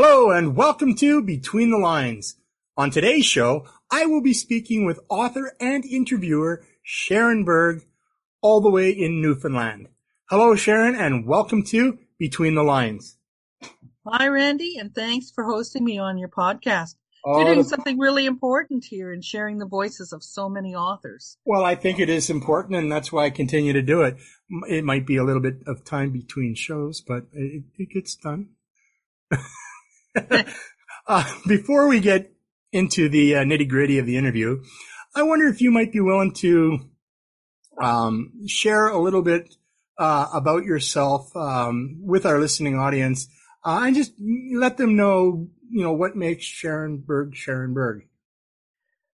Hello and welcome to Between the Lines. On today's show, I will be speaking with author and interviewer Sharon Berg, all the way in Newfoundland. Hello, Sharon, and welcome to Between the Lines. Hi, Randy, and thanks for hosting me on your podcast. Oh, You're doing something really important here in sharing the voices of so many authors. Well, I think it is important, and that's why I continue to do it. It might be a little bit of time between shows, but it, it gets done. uh, before we get into the uh, nitty gritty of the interview, I wonder if you might be willing to um, share a little bit uh, about yourself um, with our listening audience uh, and just let them know, you know, what makes Sharon Berg Sharon Berg.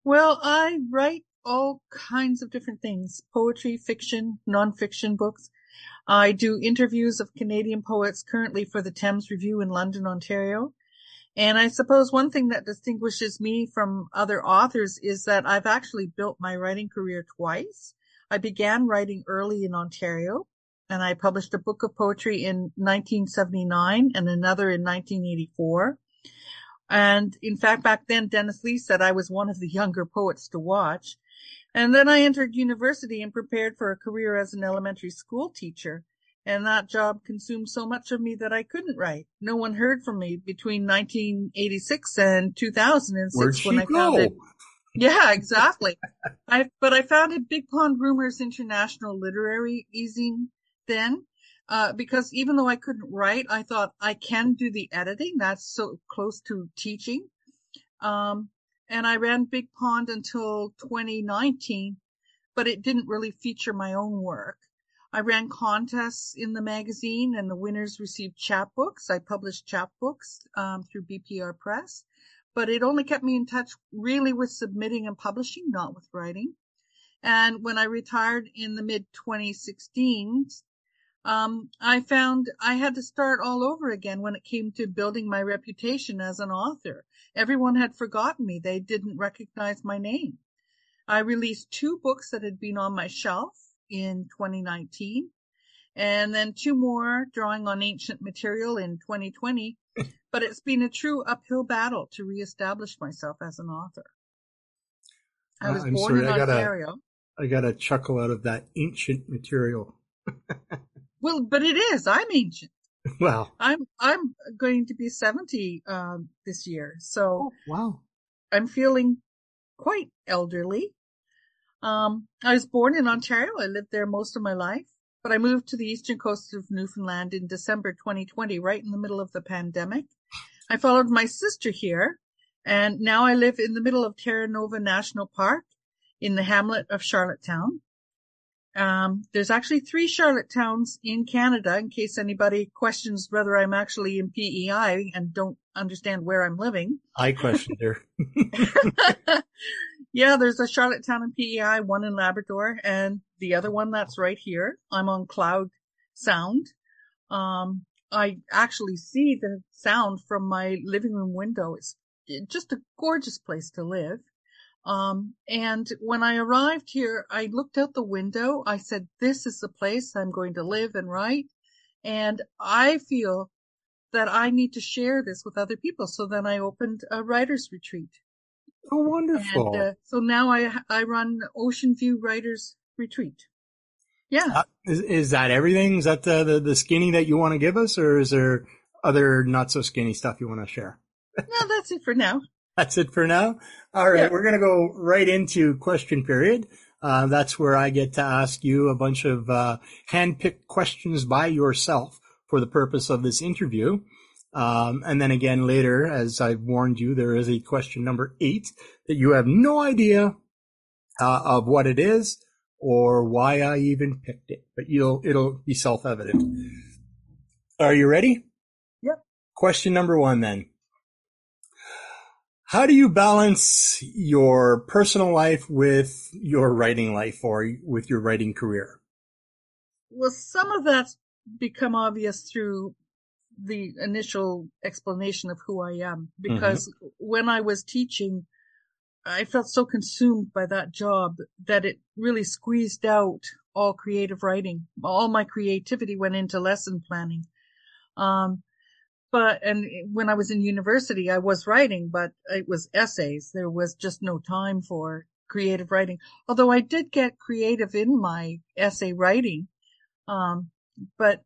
Well, I write all kinds of different things poetry, fiction, nonfiction books. I do interviews of Canadian poets currently for the Thames Review in London, Ontario. And I suppose one thing that distinguishes me from other authors is that I've actually built my writing career twice. I began writing early in Ontario and I published a book of poetry in 1979 and another in 1984. And in fact, back then, Dennis Lee said I was one of the younger poets to watch. And then I entered university and prepared for a career as an elementary school teacher and that job consumed so much of me that I couldn't write. No one heard from me between 1986 and 2006 Where'd when I go? founded. Yeah, exactly. I but I founded Big Pond Rumors International Literary Ezine then. Uh, because even though I couldn't write, I thought I can do the editing. That's so close to teaching. Um, and I ran Big Pond until 2019, but it didn't really feature my own work. I ran contests in the magazine and the winners received chapbooks. I published chapbooks um, through BPR Press, but it only kept me in touch really with submitting and publishing, not with writing. And when I retired in the mid 2016s, um, I found I had to start all over again when it came to building my reputation as an author. Everyone had forgotten me. They didn't recognize my name. I released two books that had been on my shelf in 2019 and then two more drawing on ancient material in 2020. but it's been a true uphill battle to reestablish myself as an author. I was I'm born sorry, in I Ontario. Gotta, I got a chuckle out of that ancient material. well, but it is. I'm ancient. Well, I'm I'm going to be 70 um, this year, so oh, wow, I'm feeling quite elderly. Um, I was born in Ontario. I lived there most of my life, but I moved to the eastern coast of Newfoundland in December 2020, right in the middle of the pandemic. I followed my sister here, and now I live in the middle of Terra Nova National Park in the hamlet of Charlottetown. Um, there's actually three Charlottetowns in Canada in case anybody questions whether I'm actually in PEI and don't understand where I'm living. I questioned her. yeah, there's a Charlottetown and PEI, one in Labrador, and the other one that's right here. I'm on Clode Sound. Um, I actually see the sound from my living room window. It's just a gorgeous place to live. Um, and when I arrived here, I looked out the window. I said, this is the place I'm going to live and write. And I feel that I need to share this with other people. So then I opened a writer's retreat. Oh, wonderful. And, uh, so now I, I run Ocean View Writers Retreat. Yeah. Uh, is, is that everything? Is that the, the, the skinny that you want to give us or is there other not so skinny stuff you want to share? no, that's it for now. That's it for now. All right. Yeah. We're going to go right into question period. Uh, that's where I get to ask you a bunch of, uh, hand-picked questions by yourself for the purpose of this interview. Um, and then again later, as I've warned you, there is a question number eight that you have no idea uh, of what it is or why I even picked it, but you'll it'll be self-evident. Are you ready? Yep. Question number one then. How do you balance your personal life with your writing life or with your writing career? Well, some of that's become obvious through the initial explanation of who I am because mm-hmm. when I was teaching, I felt so consumed by that job that it really squeezed out all creative writing. All my creativity went into lesson planning. Um, but, and when I was in university, I was writing, but it was essays. There was just no time for creative writing. Although I did get creative in my essay writing. Um, but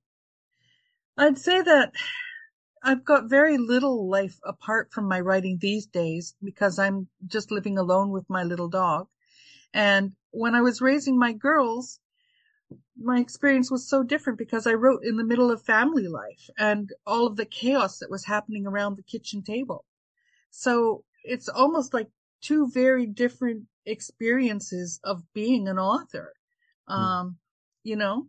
I'd say that I've got very little life apart from my writing these days because I'm just living alone with my little dog. And when I was raising my girls, my experience was so different because I wrote in the middle of family life and all of the chaos that was happening around the kitchen table. So it's almost like two very different experiences of being an author. Hmm. Um, you know,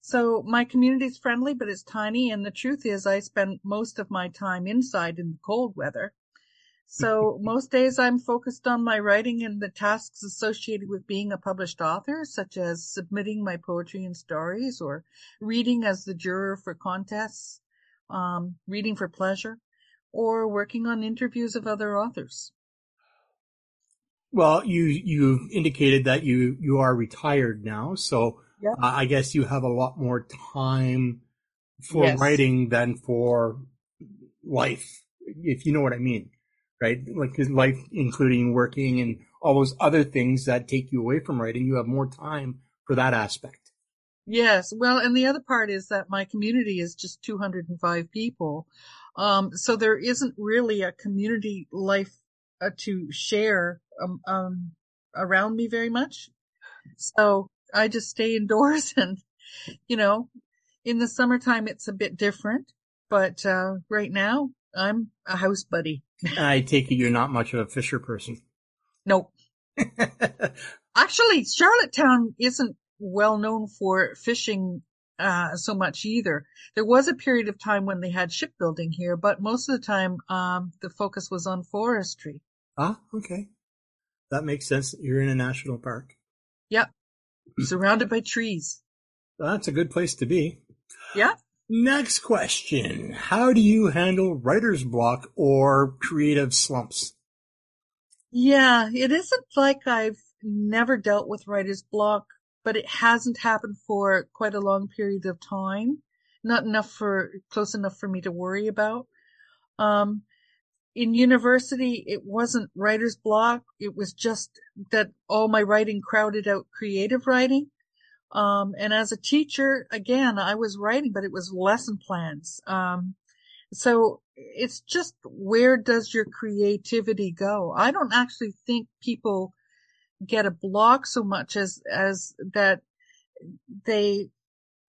so my community is friendly, but it's tiny. And the truth is I spend most of my time inside in the cold weather. So most days I'm focused on my writing and the tasks associated with being a published author, such as submitting my poetry and stories or reading as the juror for contests, um, reading for pleasure, or working on interviews of other authors. Well, you, you indicated that you, you are retired now. So uh, I guess you have a lot more time for yes. writing than for life, if you know what I mean, right? Like life, including working and all those other things that take you away from writing, you have more time for that aspect. Yes. Well, and the other part is that my community is just 205 people. Um, so there isn't really a community life uh, to share, um, um, around me very much. So I just stay indoors and, you know, in the summertime it's a bit different, but, uh, right now I'm a house buddy. I take it you're not much of a fisher person. Nope. Actually, Charlottetown isn't well known for fishing uh, so much either. There was a period of time when they had shipbuilding here, but most of the time um, the focus was on forestry. Ah, okay. That makes sense. You're in a national park. Yep surrounded by trees. That's a good place to be. Yeah. Next question. How do you handle writer's block or creative slumps? Yeah, it isn't like I've never dealt with writer's block, but it hasn't happened for quite a long period of time. Not enough for, close enough for me to worry about. Um, in university, it wasn't writer's block. It was just that all my writing crowded out creative writing. Um, and as a teacher, again, I was writing, but it was lesson plans. Um, so it's just where does your creativity go? I don't actually think people get a block so much as, as that they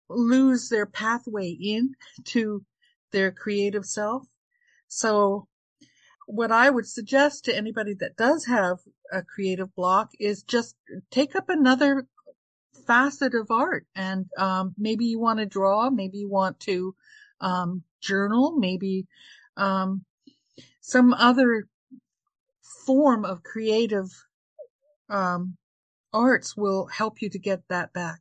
lose their pathway in to their creative self. So what I would suggest to anybody that does have a creative block is just take up another facet of art. And um, maybe you want to draw maybe you want to um, journal maybe um, some other form of creative um, arts will help you to get that back.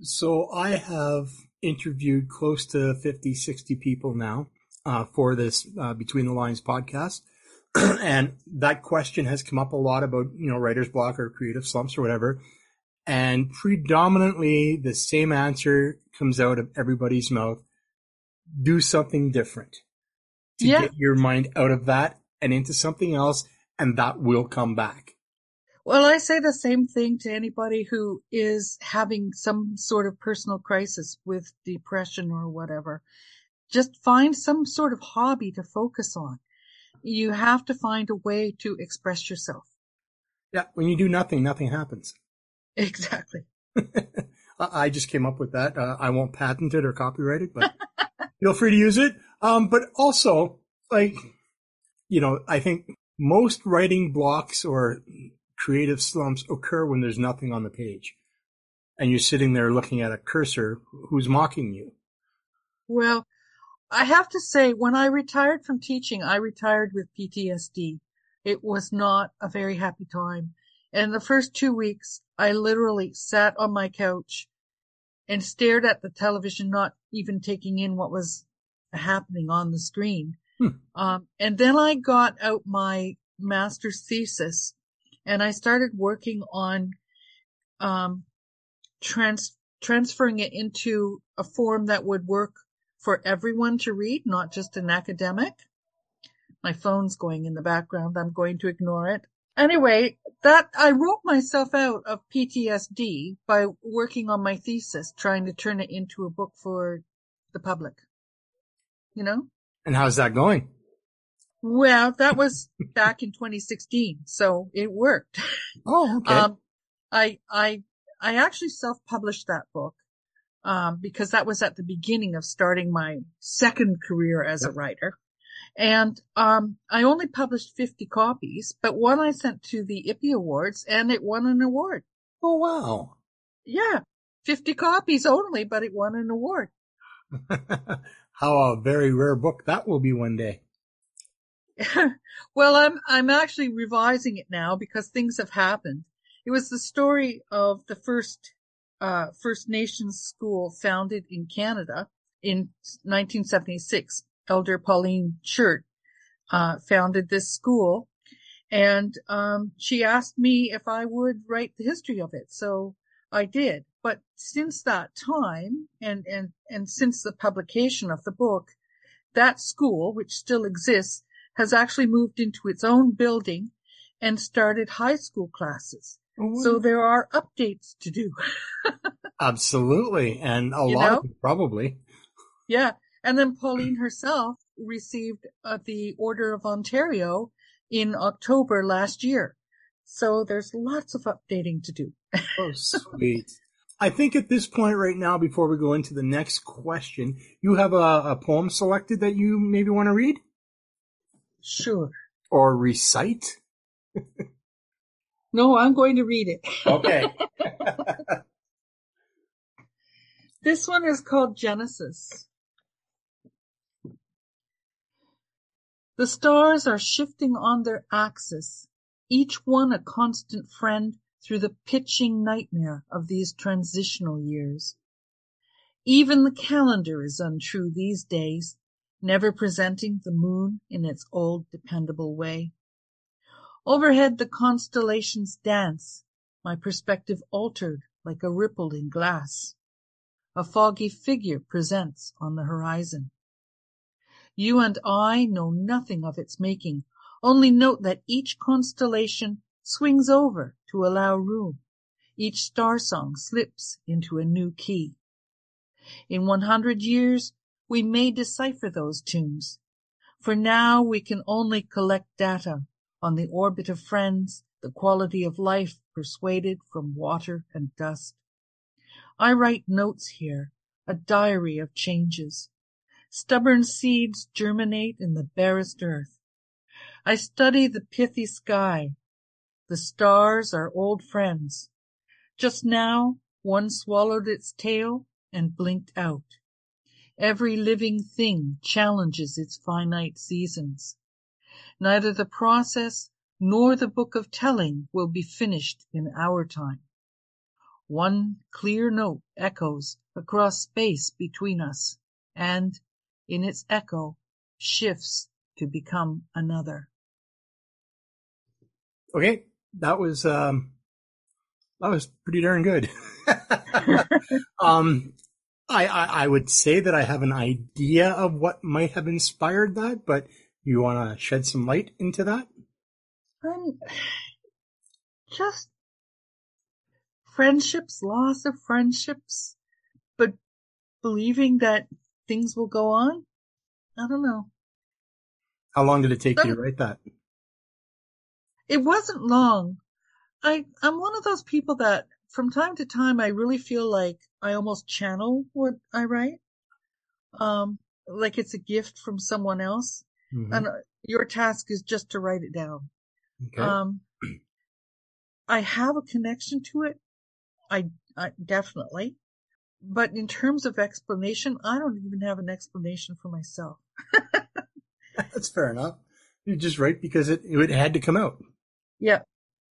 So i have interviewed close to 50 60 people now uh, for this uh, Between the Lines podcast. and that question has come up a lot about, you know, writer's block or creative slumps or whatever. And predominantly the same answer comes out of everybody's mouth. Do something different to yeah. get your mind out of that and into something else, and that will come back. Well, I say the same thing to anybody who is having some sort of personal crisis with depression or whatever just find some sort of hobby to focus on. You have to find a way to express yourself. Yeah, when you do nothing, nothing happens. Exactly. I just came up with that. Uh, I won't patent it or copyright it, but feel free to use it. Um, but also, like, you know, I think most writing blocks or creative slumps occur when there's nothing on the page. And you're sitting there looking at a cursor who's mocking you. Well, I have to say, when I retired from teaching, I retired with PTSD. It was not a very happy time. And the first two weeks, I literally sat on my couch and stared at the television, not even taking in what was happening on the screen. Hmm. Um, and then I got out my master's thesis and I started working on, um, trans, transferring it into a form that would work for everyone to read, not just an academic. My phone's going in the background. I'm going to ignore it. Anyway, that I wrote myself out of PTSD by working on my thesis, trying to turn it into a book for the public. You know? And how's that going? Well, that was back in 2016, so it worked. Oh, okay. Um, I, I, I actually self-published that book, um, because that was at the beginning of starting my second career as Yep. a writer. And, um, I only published 50 copies, but one I sent to the IPPY Awards and it won an award. oh, wow. Yeah. 50 copies only, but it won an award. How a very rare book that will be one day. well, I'm, I'm actually revising it now because things have happened. It was the story of the first, uh, First Nations school founded in Canada in 1976. Elder Pauline Shirt, uh, founded this school and, um, she asked me if I would write the history of it. So I did. But since that time and, and, and since the publication of the book, that school, which still exists, has actually moved into its own building and started high school classes. So there are updates to do. Absolutely. And a You lot know? of them probably. yeah. And then Pauline herself received uh, the Order of Ontario in October last year. So there's lots of updating to do. Oh, sweet. I think at this point right now, before we go into the next question, you have a, a poem selected that you maybe want to read Sure. or recite. No, I'm going to read it. Okay. This one is called Genesis. The stars are shifting on their axis, each one a constant friend through the pitching nightmare of these transitional years. Even the calendar is untrue these days, never presenting the moon in its old dependable way. Overhead the constellations dance, my perspective altered like a ripple in glass. A foggy figure presents on the horizon. You and I know nothing of its making, only note that each constellation swings over to allow room. Each star song slips into a new key. In 100 years, we may decipher those tunes. For now, we can only collect data on the orbit of friends, the quality of life persuaded from water and dust. I write notes here, a diary of changes. Stubborn seeds germinate in the barest earth. I study the pithy sky. The stars are old friends. Just now, one swallowed its tail and blinked out. Every living thing challenges its finite seasons. Neither the process nor the book of telling will be finished in our time. One clear note echoes across space between us and, in its echo, shifts to become another. Okay. That was, um, that was pretty darn good. um, I, I, I would say that I have an idea of what might have inspired that, but you want to shed some light into that? Um, just friendships, loss of friendships, but believing that things will go on. I don't know. How long did it take you to write that? It wasn't long. I, I'm one of those people that from time to time I really feel like I almost channel what I write. Um, like it's a gift from someone else. Mhm. And uh, your task is just to write it down. Okay. Um, I have a connection to it. I, I definitely, but in terms of explanation, I don't even have an explanation for myself. That's fair enough. You just write because it, it had to come out. Yeah.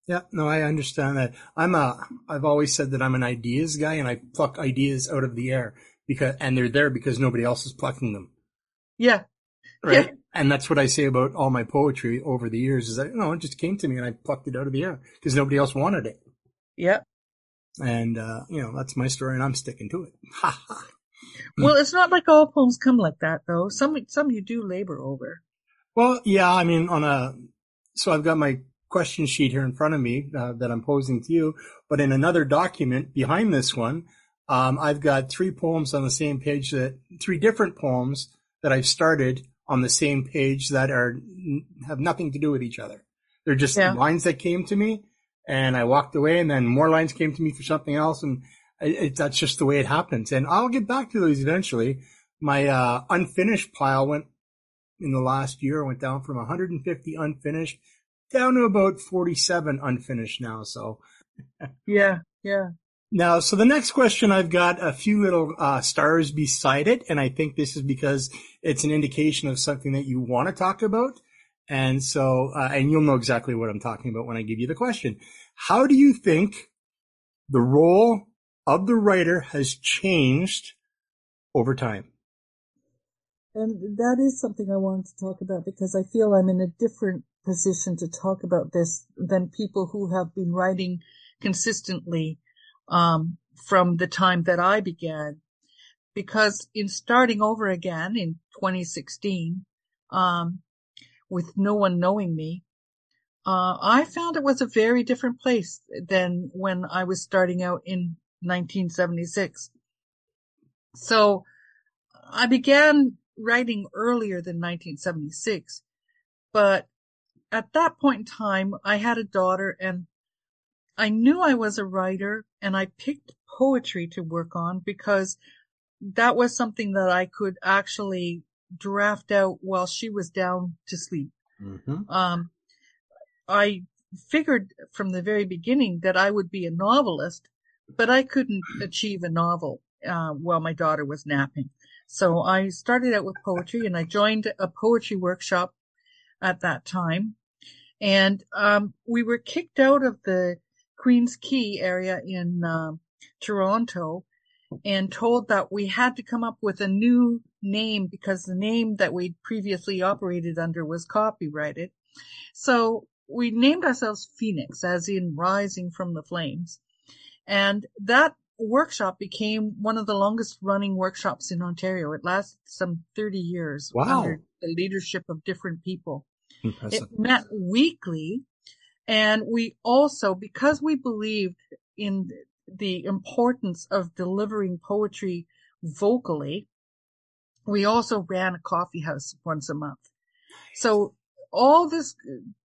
Yeah, no, I understand that. I'm a, I've always said that I'm an ideas guy and I pluck ideas out of the air because, and they're there because nobody else is plucking them. Yeah. Right. And that's what I say about all my poetry over the years is that, you know, it just came to me and I plucked it out of the air because nobody else wanted it. Yeah. And, uh, you know, that's my story and I'm sticking to it. Ha ha. Well, it's not like all poems come like that though. Some, some you do labor over. Well, yeah, I mean, on a, so I've got my question sheet here in front of me uh, that I'm posing to you, but in another document behind this one, um, I've got three poems on the same page that, three different poems that I've started on the same page that are, have nothing to do with each other. They're just yeah. lines that came to me and I walked away and then more lines came to me for something else. And it, it, that's just the way it happens. And I'll get back to those eventually. My, uh, unfinished pile went in the last year, went down from 150 unfinished down to about 47 unfinished now. So yeah, yeah. Now, so the next question, I've got a few little uh, stars beside it, and I think this is because it's an indication of something that you want to talk about. And so, uh, and you'll know exactly what I'm talking about when I give you the question. How do you think the role of the writer has changed over time? And that is something I wanted to talk about because I feel I'm in a different position to talk about this than people who have been writing consistently um, from the time that I began. Because in starting over again in 2016, um, with no one knowing me, uh, I found it was a very different place than when I was starting out in 1976. So I began writing earlier than 1976, but at that point in time, I had a daughter and I knew I was a writer and I picked poetry to work on because that was something that I could actually draft out while she was down to sleep. Mm-hmm. Um, I figured from the very beginning that I would be a novelist, but I couldn't achieve a novel uh, while my daughter was napping. So I started out with poetry and I joined a poetry workshop at that time. And um, we were kicked out of the Queens Quay area in uh, Toronto and told that we had to come up with a new name because the name that we'd previously operated under was copyrighted. So we named ourselves Phoenix, as in rising from the flames. And that workshop became one of the longest running workshops in Ontario. It lasted some 30 years wow. under the leadership of different people. Impressive. It met weekly and we also, because we believed in the importance of delivering poetry vocally, we also ran a coffee house once a month. So all this,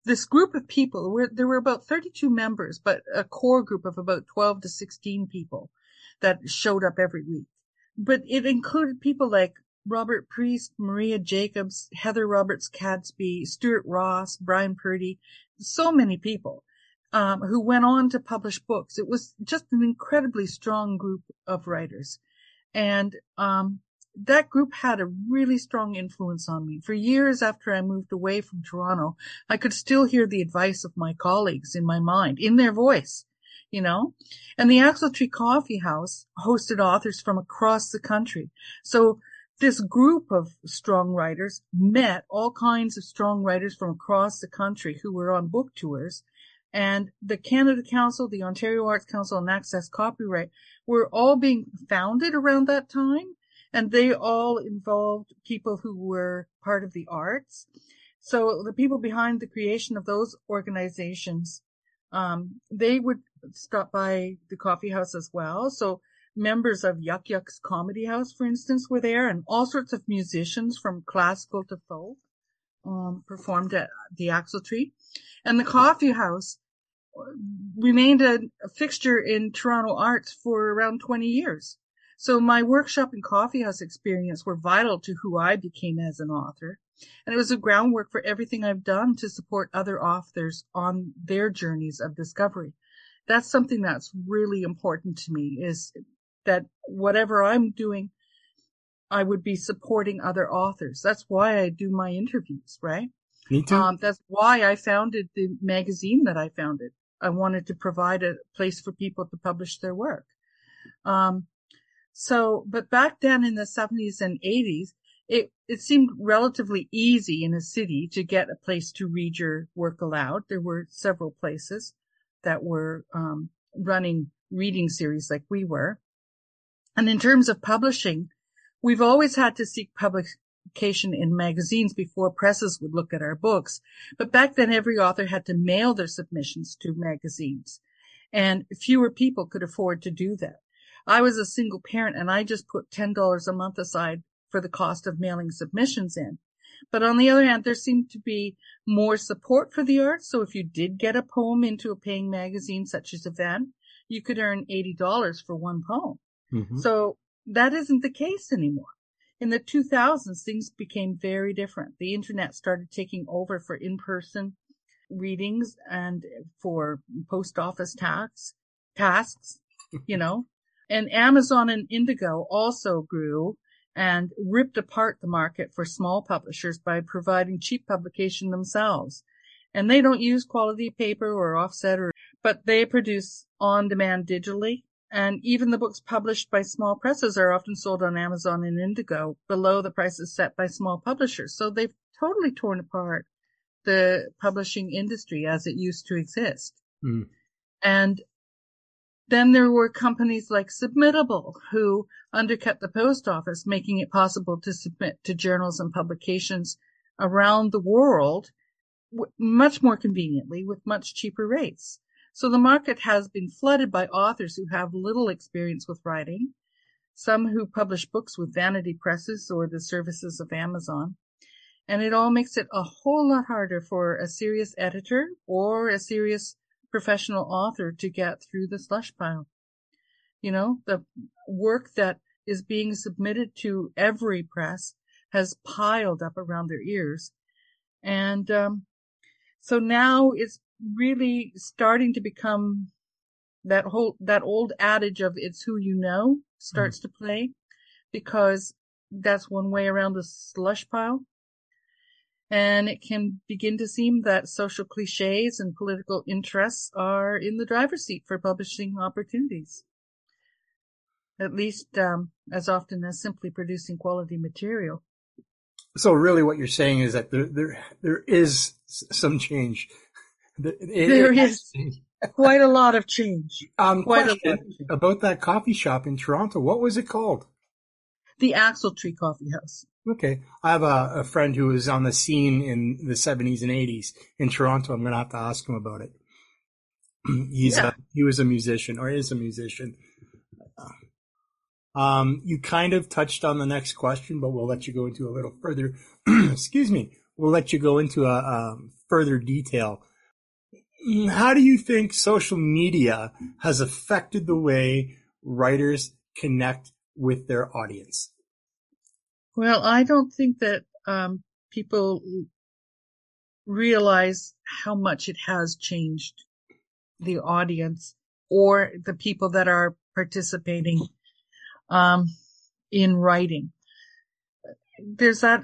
this group of people, were, there were about 32 members, but a core group of about 12 to 16 people that showed up every week. But it included people like Robert Priest, Maria Jacobs, Heather Roberts Cadsby, Stuart Ross, Brian Purdy, so many people um, who went on to publish books. It was just an incredibly strong group of writers. And um, that group had a really strong influence on me. For years after I moved away from Toronto, I could still hear the advice of my colleagues in my mind, in their voice, you know? And the Axle Tree Coffee House hosted authors from across the country. So this group of strong writers met all kinds of strong writers from across the country who were on book tours. And the Canada Council, the Ontario Arts Council, and Access Copyright were all being founded around that time. And they all involved people who were part of the arts. So the people behind the creation of those organizations, um, they would stop by the coffee house as well. So members of Yuk Yuk's Comedy House, for instance, were there, and all sorts of musicians from classical to folk um, performed at the Axle Tree. And the Coffee House remained a, a fixture in Toronto arts for around 20 years. So my workshop and coffee house experience were vital to who I became as an author. And it was a groundwork for everything I've done to support other authors on their journeys of discovery. That's something that's really important to me is that whatever I'm doing, I would be supporting other authors. That's why I do my interviews, right? Me too. Um, that's why I founded the magazine that I founded. I wanted to provide a place for people to publish their work. Um, so, but back then in the 70s and 80s, it, it seemed relatively easy in a city to get a place to read your work aloud. There were several places that were um, running reading series like we were. And in terms of publishing, we've always had to seek publication in magazines before presses would look at our books. But back then, every author had to mail their submissions to magazines and fewer people could afford to do that. I was a single parent and I just put $10 a month aside for the cost of mailing submissions in. But on the other hand, there seemed to be more support for the arts. So if you did get a poem into a paying magazine such as Event, you could earn $80 for one poem. Mm-hmm. So that isn't the case anymore. In the 2000s, things became very different. The internet started taking over for in-person readings and for post office tax tasks, you know, and Amazon and Indigo also grew and ripped apart the market for small publishers by providing cheap publication themselves. And they don't use quality paper or offset or, but they produce on demand digitally. And even the books published by small presses are often sold on Amazon and Indigo below the prices set by small publishers. So they've totally torn apart the publishing industry as it used to exist. Mm. And then there were companies like Submittable who undercut the post office, making it possible to submit to journals and publications around the world much more conveniently with much cheaper rates. So the market has been flooded by authors who have little experience with writing, some who publish books with vanity presses or the services of Amazon. And it all makes it a whole lot harder for a serious editor or a serious professional author to get through the slush pile. You know, the work that is being submitted to every press has piled up around their ears. And, um, so now it's really starting to become that whole, that old adage of it's who you know starts mm to play because that's one way around the slush pile and it can begin to seem that social cliches and political interests are in the driver's seat for publishing opportunities. At least um, as often as simply producing quality material. So really what you're saying is that there, there, there is some change. It, there is quite a lot of change. Um, quite a lot about that coffee shop in Toronto. What was it called? The Axle Tree Coffee House. Okay. I have a, a friend who was on the scene in the 70s and 80s in Toronto. I'm going to have to ask him about it. He's yeah. a, he was a musician or is a musician. Um, you kind of touched on the next question, but we'll let you go into a little further. excuse me. We'll let you go into a, a further detail. How do you think social media has affected the way writers connect with their audience? Well, I don't think that um, people realize how much it has changed the audience or the people that are participating um, in writing. There's that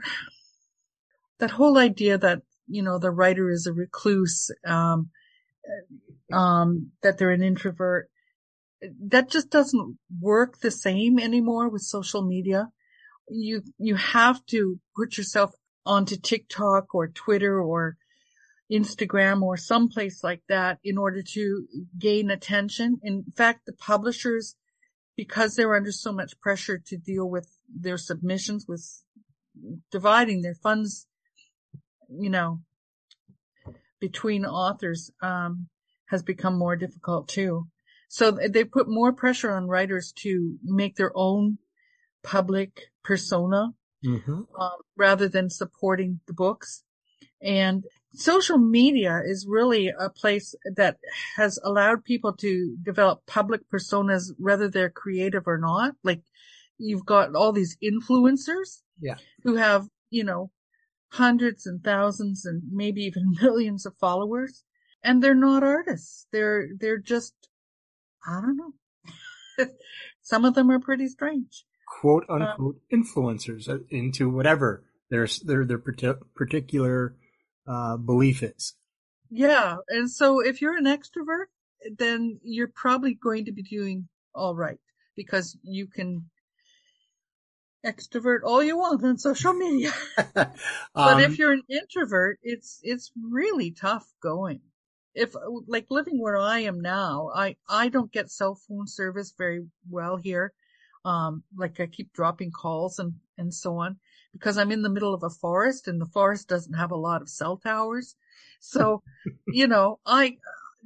that whole idea that you know the writer is a recluse, um, um, that they're an introvert. That just doesn't work the same anymore with social media you, you have to put yourself onto TikTok or Twitter or Instagram or someplace like that in order to gain attention. In fact, the publishers, because they're under so much pressure to deal with their submissions with dividing their funds, you know, between authors, um, has become more difficult too. So they put more pressure on writers to make their own public persona mm-hmm. um, rather than supporting the books. And social media is really a place that has allowed people to develop public personas, whether they're creative or not. Like you've got all these influencers yeah. who have, you know, hundreds and thousands and maybe even millions of followers. And they're not artists. They're, they're just, I don't know. Some of them are pretty strange quote um, unquote um, influencers uh, into whatever their their their particular uh, belief is. Yeah, and so if you're an extrovert, then you're probably going to be doing all right because you can extrovert all you want on social media. but um, if you're an introvert, it's it's really tough going. If like living where I am now, I I don't get cell phone service very well here. Um, like I keep dropping calls and, and so on because I'm in the middle of a forest and the forest doesn't have a lot of cell towers. So, you know, I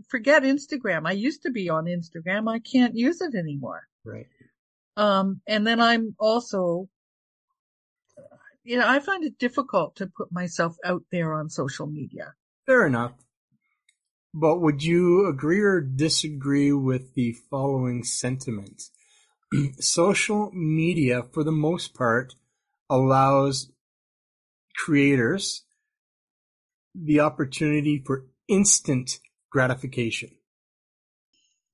forget Instagram. I used to be on Instagram. I can't use it anymore. Right. Um, and then I'm also, you know, I find it difficult to put myself out there on social media. Fair enough. But would you agree or disagree with the following sentiment? social media, for the most part, allows creators the opportunity for instant gratification.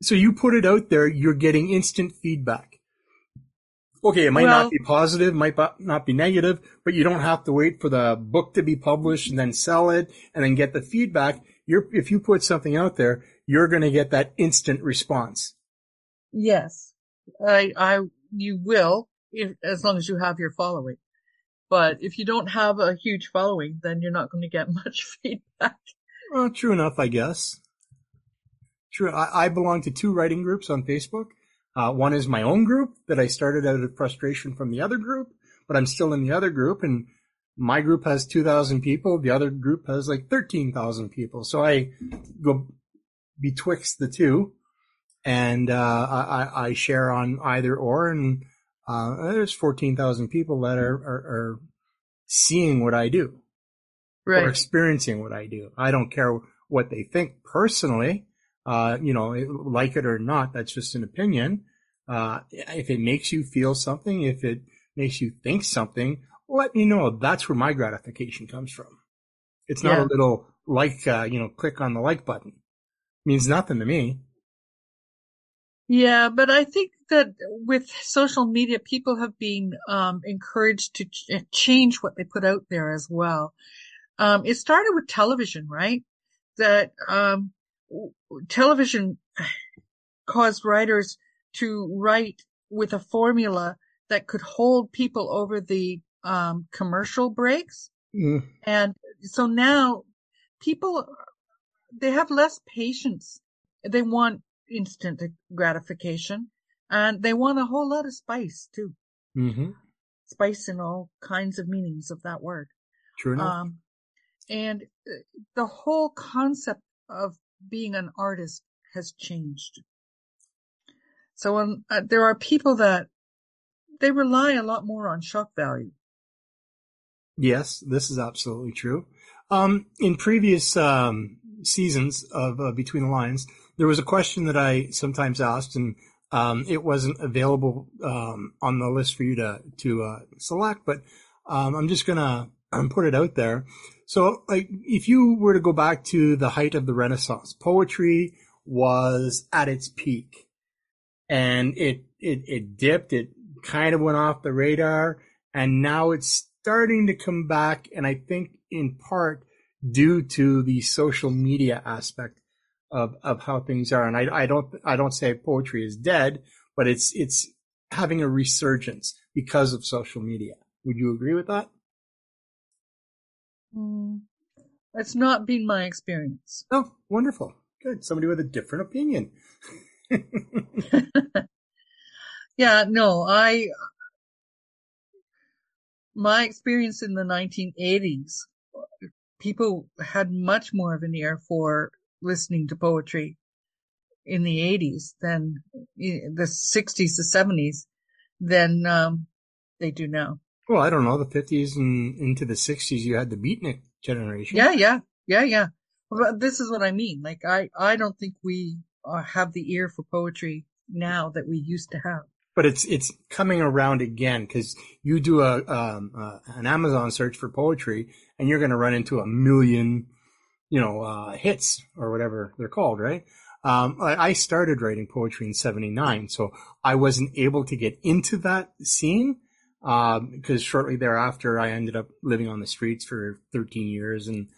So you put it out there, you're getting instant feedback. Okay, it might well, not be positive, might not be negative, but you don't have to wait for the book to be published and then sell it and then get the feedback. You're, if you put something out there, you're going to get that instant response. Yes, I, I, you will, if, as long as you have your following. But if you don't have a huge following, then you're not going to get much feedback. Well, true enough, I guess. True. I, I belong to two writing groups on Facebook. Uh, one is my own group that I started out of frustration from the other group, but I'm still in the other group and my group has 2,000 people. The other group has like 13,000 people. So I go betwixt the two and, uh, I, I, share on either or and, uh, there's 14,000 people that are, are, are, seeing what I do. Right. Or experiencing what I do. I don't care what they think personally. Uh, you know, like it or not, that's just an opinion. Uh, if it makes you feel something, if it makes you think something, let me know. That's where my gratification comes from. It's not yeah. a little like, uh, you know, click on the like button. It means nothing to me. Yeah, but I think that with social media, people have been um, encouraged to ch- change what they put out there as well. Um, it started with television, right? That um, television caused writers to write with a formula that could hold people over the um, commercial breaks. Mm. And so now people, they have less patience. They want instant gratification and they want a whole lot of spice too. Mm-hmm. Spice in all kinds of meanings of that word. True enough. Um, and uh, the whole concept of being an artist has changed. So um, uh, there are people that they rely a lot more on shock value. Yes, this is absolutely true. Um, in previous um, seasons of uh, Between the Lines, there was a question that I sometimes asked, and um, it wasn't available um, on the list for you to to uh, select. But um, I'm just gonna put it out there. So, like, if you were to go back to the height of the Renaissance, poetry was at its peak, and it it it dipped. It kind of went off the radar, and now it's starting to come back. And I think in part due to the social media aspect of of how things are. And I I don't I don't say poetry is dead, but it's it's having a resurgence because of social media. Would you agree with that? Mm, it's not been my experience. Oh, wonderful. Good. Somebody with a different opinion. yeah, no, I, my experience in the 1980s, people had much more of an ear for listening to poetry in the 80s than the 60s, the 70s than um, they do now. Well, I don't know. The 50s and into the 60s, you had the beatnik generation. Yeah, yeah, yeah, yeah. But this is what I mean. Like, I, I don't think we uh, have the ear for poetry now that we used to have. But it's it's coming around again because you do a um, uh, an Amazon search for poetry and you're going to run into a million, you know, uh, hits or whatever they're called, right? Um, I started writing poetry in '79, so I wasn't able to get into that scene because um, shortly thereafter I ended up living on the streets for 13 years. And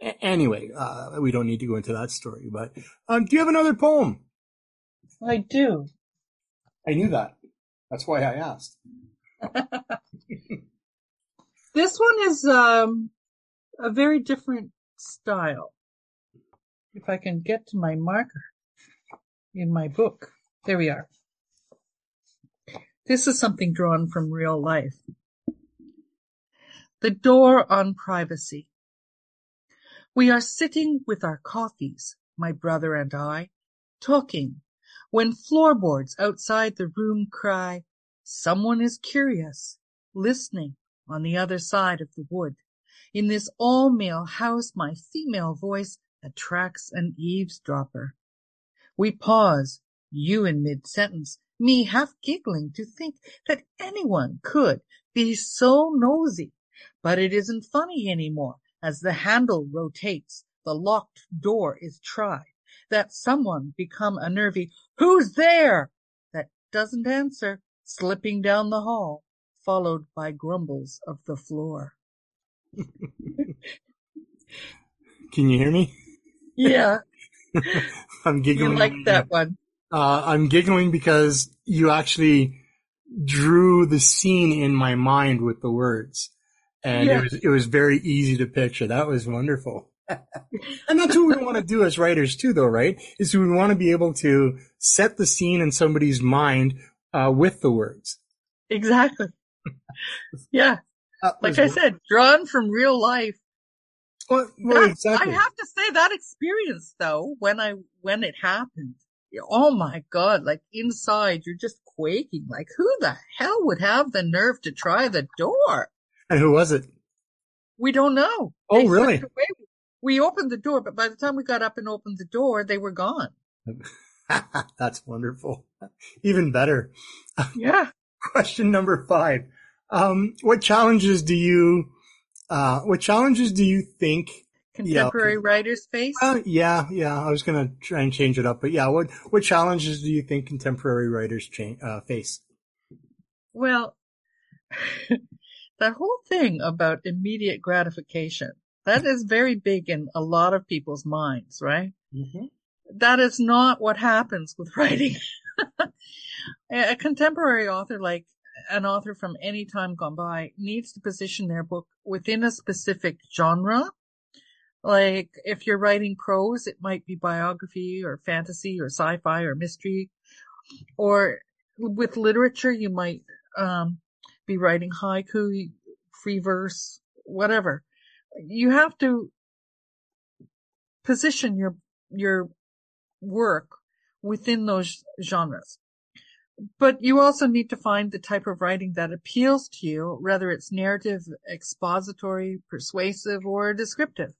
anyway, uh, we don't need to go into that story. But um, do you have another poem? I do. I knew that. That's why I asked. this one is um, a very different style. If I can get to my marker in my book. There we are. This is something drawn from real life. The door on privacy. We are sitting with our coffees, my brother and I, talking, when floorboards outside the room cry, someone is curious, listening on the other side of the wood. In this all-male house, my female voice attracts an eavesdropper. We pause, you in mid-sentence, me half giggling to think that anyone could be so nosy. But it isn't funny anymore as the handle rotates, the locked door is tried, that someone become a nervy, who's there? That doesn't answer, slipping down the hall, followed by grumbles of the floor. Can you hear me? Yeah. I'm giggling. You like that one. Uh, I'm giggling because you actually drew the scene in my mind with the words. And yeah. it was, it was very easy to picture. That was wonderful. and that's what we want to do as writers too, though, right? Is we want to be able to set the scene in somebody's mind, uh, with the words. Exactly. Yeah. like I said, drawn from real life. Well, well that, exactly. I have to say that experience though, when I, when it happened, oh my God, like inside you're just quaking. Like who the hell would have the nerve to try the door? And who was it? We don't know. Oh, they really? We opened the door, but by the time we got up and opened the door, they were gone. That's wonderful. Even better. Yeah. Question number five. Um, what challenges do you, uh, what challenges do you think contemporary writers face? Uh, yeah, yeah. I was going to try and change it up, but yeah, what, what challenges do you think contemporary writers cha- uh, face? Well, that whole thing about immediate gratification, that is very big in a lot of people's minds, right? Mm-hmm. That is not what happens with writing. a contemporary author, like an author from any time gone by, needs to position their book within a specific genre. Like if you're writing prose, it might be biography or fantasy or sci-fi or mystery. Or with literature, you might um, be writing haiku, free verse, whatever. You have to position your, your work within those genres. But you also need to find the type of writing that appeals to you, whether it's narrative, expository, persuasive, or descriptive.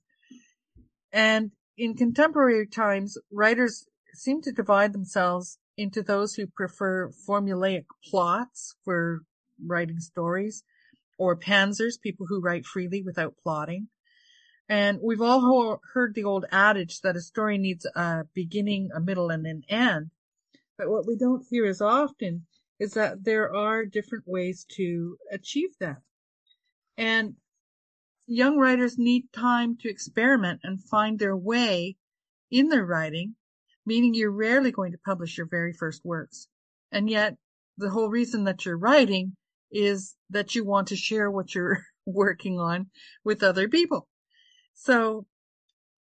And in contemporary times, writers seem to divide themselves into those who prefer formulaic plots for writing stories, or pantsers, people who write freely without plotting. And we've all heard the old adage that a story needs a beginning, a middle, and an end. But what we don't hear as often is that there are different ways to achieve that. And young writers need time to experiment and find their way in their writing, meaning you're rarely going to publish your very first works. And yet the whole reason that you're writing is that you want to share what you're working on with other people. So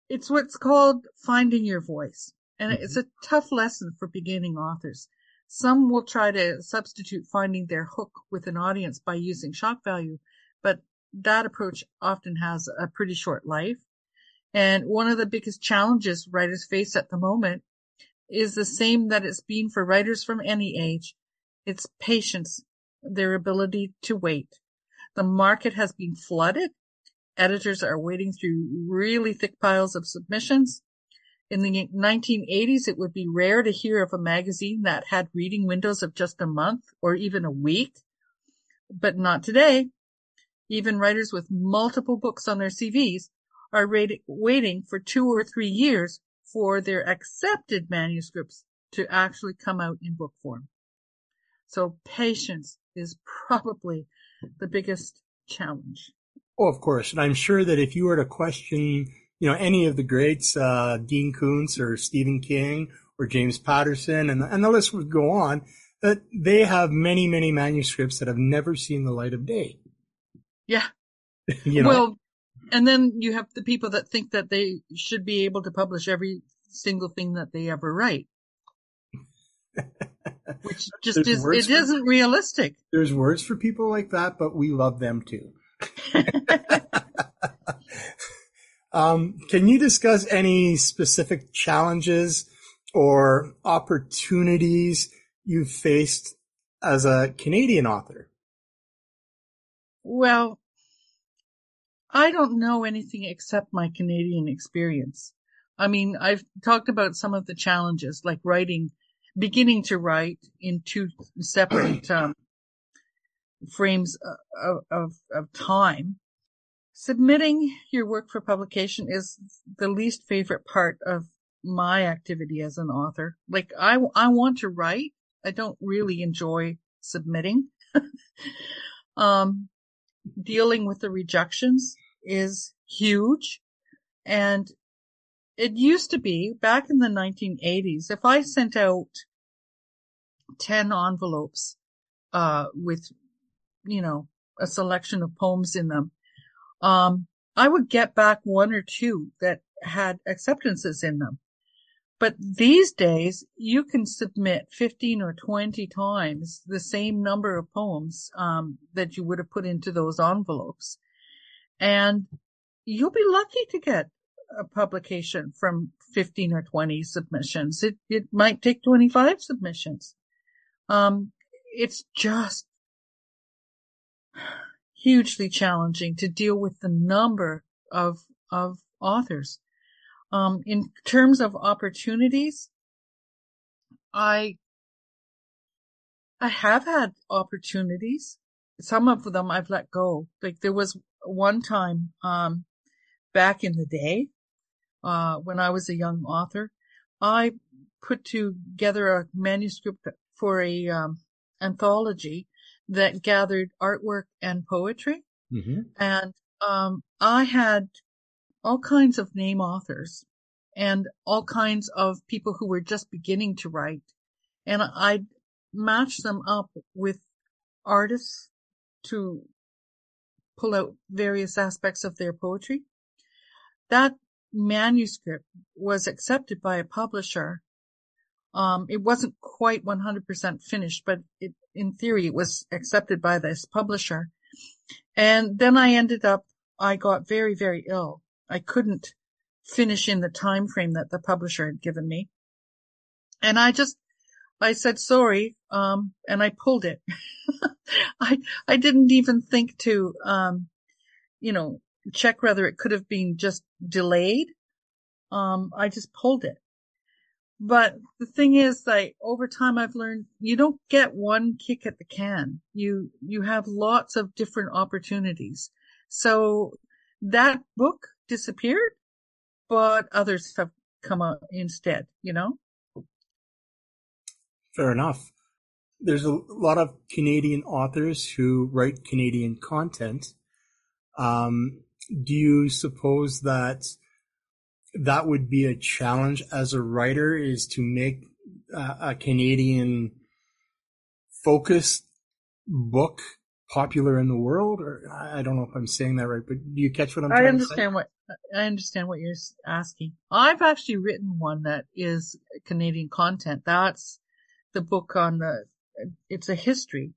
it's what's called finding your voice. And mm-hmm. it's a tough lesson for beginning authors. Some will try to substitute finding their hook with an audience by using shock value, but that approach often has a pretty short life. And one of the biggest challenges writers face at the moment is the same that it's been for writers from any age. It's patience their ability to wait. The market has been flooded. Editors are wading through really thick piles of submissions. In the 1980s, it would be rare to hear of a magazine that had reading windows of just a month or even a week, but not today. Even writers with multiple books on their CVs are waiting for two or three years for their accepted manuscripts to actually come out in book form. So patience is probably the biggest challenge. Oh, of course. And I'm sure that if you were to question, you know, any of the greats, uh, Dean Koontz or Stephen King or James Patterson and, and the list would go on, that they have many, many manuscripts that have never seen the light of day. Yeah. you know? Well, and then you have the people that think that they should be able to publish every single thing that they ever write. which just is, it for, isn't realistic. There's words for people like that, but we love them too. um, can you discuss any specific challenges or opportunities you've faced as a Canadian author? Well, I don't know anything except my Canadian experience. I mean, I've talked about some of the challenges, like writing, beginning to write in two separate um, frames of, of, of time. Submitting your work for publication is the least favorite part of my activity as an author. Like I, I want to write. I don't really enjoy submitting. um, dealing with the rejections is huge. And it used to be back in the 1980s, if I sent out 10 envelopes, uh, with, you know, a selection of poems in them, um, I would get back one or two that had acceptances in them. But these days, you can submit 15 or 20 times the same number of poems um, that you would have put into those envelopes. And you'll be lucky to get a publication from 15 or 20 submissions. It, it might take 25 submissions. Um, it's just hugely challenging to deal with the number of, of authors. Um, in terms of opportunities, I, I have had opportunities. Some of them I've let go. Like there was one time, um, back in the day, uh, when I was a young author, I put together a manuscript for a, um, anthology that gathered artwork and poetry. Mm-hmm. And, um, I had all kinds of name authors and all kinds of people who were just beginning to write. And I matched them up with artists to pull out various aspects of their poetry. That manuscript was accepted by a publisher. Um, it wasn't quite 100% finished, but it, in theory, it was accepted by this publisher. And then I ended up, I got very, very ill I couldn't finish in the time frame that the publisher had given me. And I just, I said sorry, um, and I pulled it. I, I didn't even think to, um, you know, check whether it could have been just delayed. Um, I just pulled it. But the thing is like over time I've learned you don't get one kick at the can. You, you have lots of different opportunities. So that book disappeared, but others have come out instead, you know? Fair enough. There's a lot of Canadian authors who write Canadian content. Um, do you suppose that that would be a challenge as a writer is to make a Canadian focused book popular in the world or I don't know if I'm saying that right, but do you catch what I'm trying I understand what I understand what you're asking. I've actually written one that is Canadian content. That's the book on the, it's a history,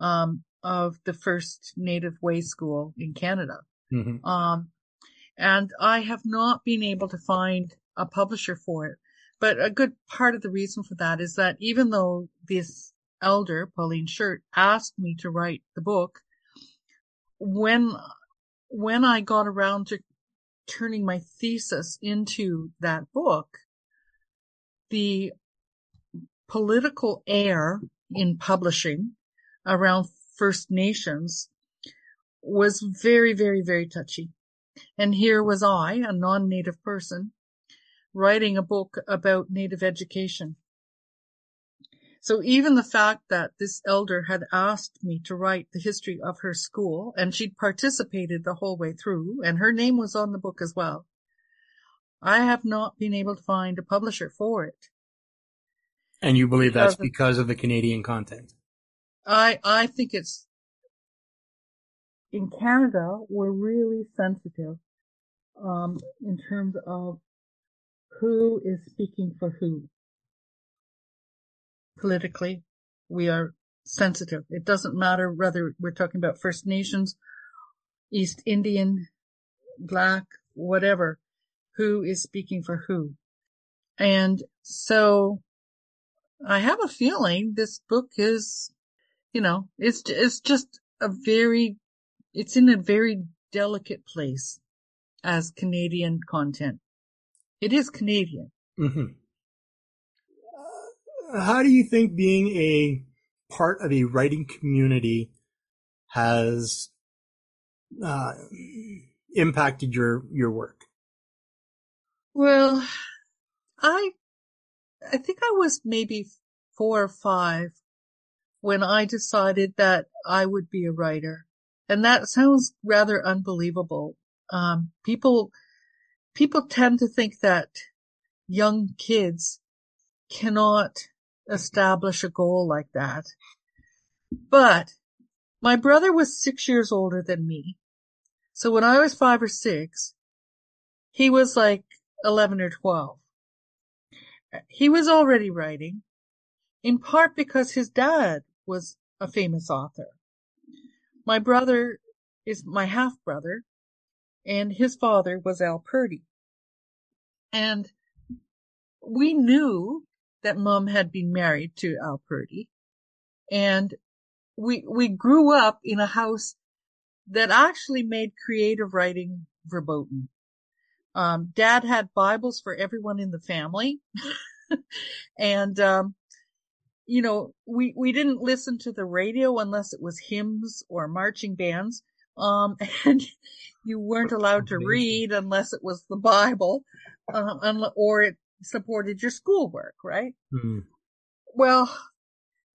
um, of the first native way school in Canada. Mm-hmm. Um, and I have not been able to find a publisher for it. But a good part of the reason for that is that even though this elder, Pauline Shirt, asked me to write the book, when, when I got around to turning my thesis into that book, the political air in publishing around First Nations was very, very, very touchy. And here was I, a non-native person, writing a book about native education. So even the fact that this elder had asked me to write the history of her school and she'd participated the whole way through and her name was on the book as well. I have not been able to find a publisher for it. And you believe that's because of the Canadian content? I, I think it's, in Canada, we're really sensitive, um, in terms of who is speaking for who politically. We are sensitive. It doesn't matter whether we're talking about First Nations, East Indian, Black, whatever, who is speaking for who. And so I have a feeling this book is, you know, it's, it's just a very, it's in a very delicate place as Canadian content. It is Canadian. Mm-hmm. Uh, how do you think being a part of a writing community has uh, impacted your your work? Well, I I think I was maybe four or five when I decided that I would be a writer. And that sounds rather unbelievable. Um, people, people tend to think that young kids cannot establish a goal like that. But my brother was six years older than me. So when I was five or six, he was like 11 or 12. He was already writing, in part because his dad was a famous author. My brother is my half brother and his father was Al Purdy. And we knew that mom had been married to Al Purdy and we, we grew up in a house that actually made creative writing verboten. Um, dad had Bibles for everyone in the family. and, um, you know, we, we didn't listen to the radio unless it was hymns or marching bands. Um, and you weren't allowed to read unless it was the Bible, uh, or it supported your schoolwork, right? Mm-hmm. Well,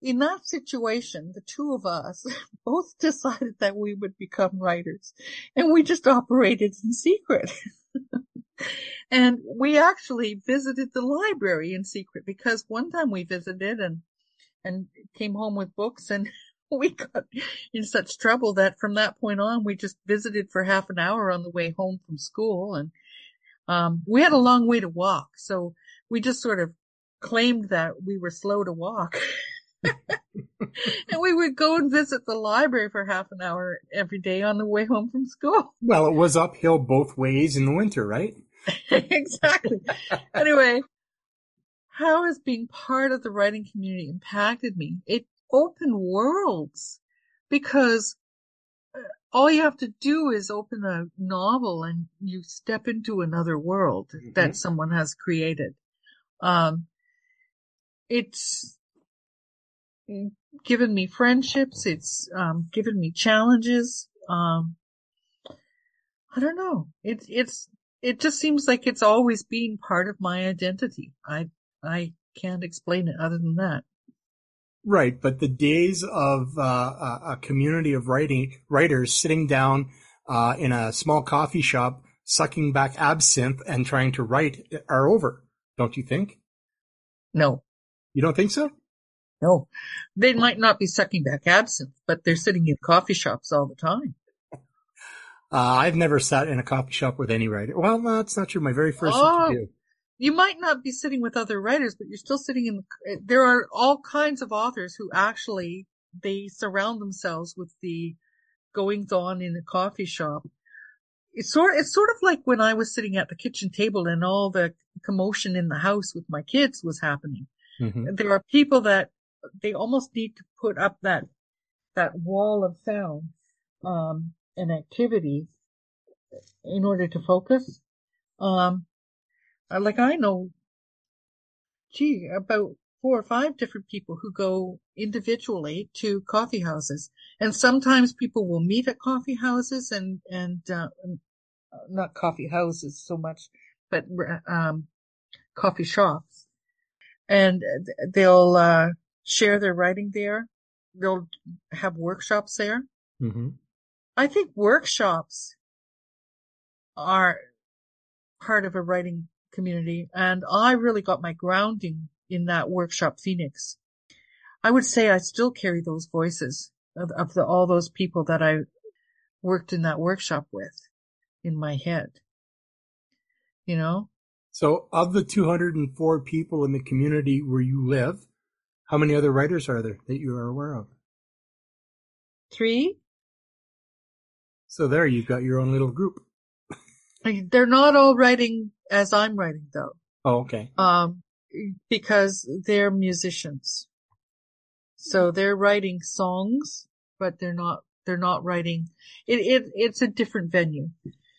in that situation, the two of us both decided that we would become writers and we just operated in secret. and we actually visited the library in secret because one time we visited and, and came home with books and we got in such trouble that from that point on we just visited for half an hour on the way home from school and um, we had a long way to walk so we just sort of claimed that we were slow to walk and we would go and visit the library for half an hour every day on the way home from school. Well, it was uphill both ways in the winter, right? exactly. anyway, how has being part of the writing community impacted me? It opened worlds because uh, all you have to do is open a novel and you step into another world mm-hmm. that someone has created. Um, it's given me friendships. It's um, given me challenges. Um, I don't know. It's it's it just seems like it's always been part of my identity. I I can't explain it other than that. Right, but the days of uh, a community of writing writers sitting down uh, in a small coffee shop, sucking back absinthe and trying to write are over. Don't you think? No. You don't think so? No, they might not be sucking back absinthe, but they're sitting in coffee shops all the time. Uh, I've never sat in a coffee shop with any writer. Well, no, that's not true. My very first oh, interview. You might not be sitting with other writers, but you're still sitting in the, there are all kinds of authors who actually, they surround themselves with the goings on in a coffee shop. It's sort, it's sort of like when I was sitting at the kitchen table and all the commotion in the house with my kids was happening. Mm-hmm. There are people that they almost need to put up that that wall of sound um, and activity in order to focus. Um, like I know, gee, about four or five different people who go individually to coffee houses, and sometimes people will meet at coffee houses and and uh, not coffee houses so much, but um, coffee shops, and they'll uh, share their writing there. They'll have workshops there. Mm-hmm. I think workshops are part of a writing community and I really got my grounding in that workshop Phoenix. I would say I still carry those voices of, of the, all those people that I worked in that workshop with in my head. You know? So of the 204 people in the community where you live, How many other writers are there that you are aware of? Three? So there, you've got your own little group. They're not all writing as I'm writing though. Oh, okay. Um, because they're musicians. So they're writing songs, but they're not, they're not writing, it, it, it's a different venue.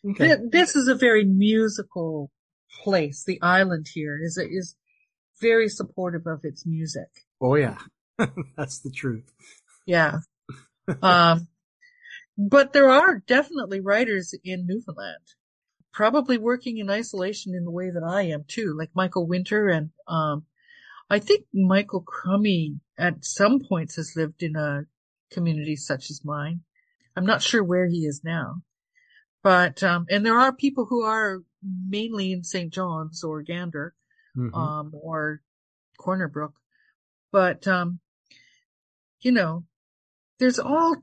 Okay. This is a very musical place. The island here is, is very supportive of its music. Oh yeah. That's the truth. Yeah. um, but there are definitely writers in Newfoundland, probably working in isolation in the way that I am too, like Michael Winter and, um, I think Michael Crummey at some points has lived in a community such as mine. I'm not sure where he is now, but, um, and there are people who are mainly in St. John's or Gander, Mhm. um, or Corner Brook, but, um, you know, there's all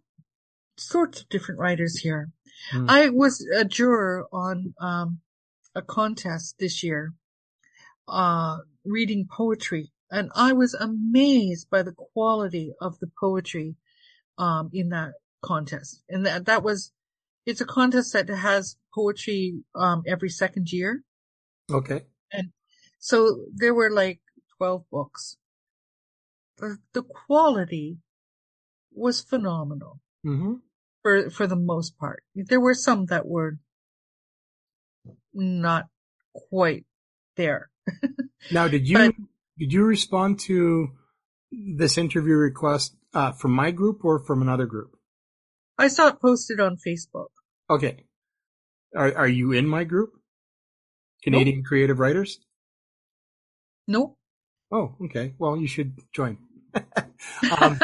sorts of different writers here. Hmm. I was a juror on, um, a contest this year, uh, reading poetry and I was amazed by the quality of the poetry, um, in that contest. And that, that was, it's a contest that has poetry, um, every second year. Okay. And so there were like 12 books. The, the quality was phenomenal hmm for, for the most part. There were some that were not quite there. Now, did you But- did you respond to this interview request uh, from my group or from another group? I saw it posted on Facebook. Okay. Are are you in my group? Canadian Creative Writers? Nope. Oh, okay. Well, you should join. um,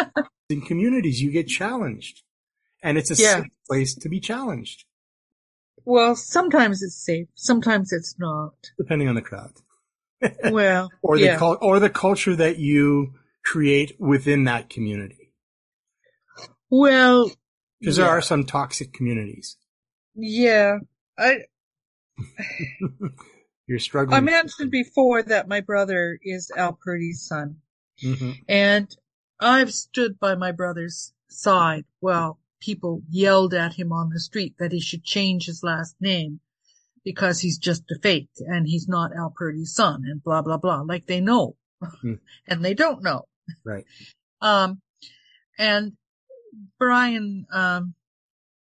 in communities, you get challenged, and it's a Yeah. safe place to be challenged, Well, sometimes it's safe. Sometimes it's not. depending on the crowd Well, or the yeah. cul- or the culture that you create within that community. well, Because there are some toxic communities. Yeah. I, You're struggling. I mentioned before that my brother is Al Purdy's son Mhm. and I've stood by my brother's side while people yelled at him on the street that he should change his last name because he's just a fake and he's not Al Purdy's son and blah, blah, blah. Like they know Hmm. and they don't know. Right. Um, and Brian, um,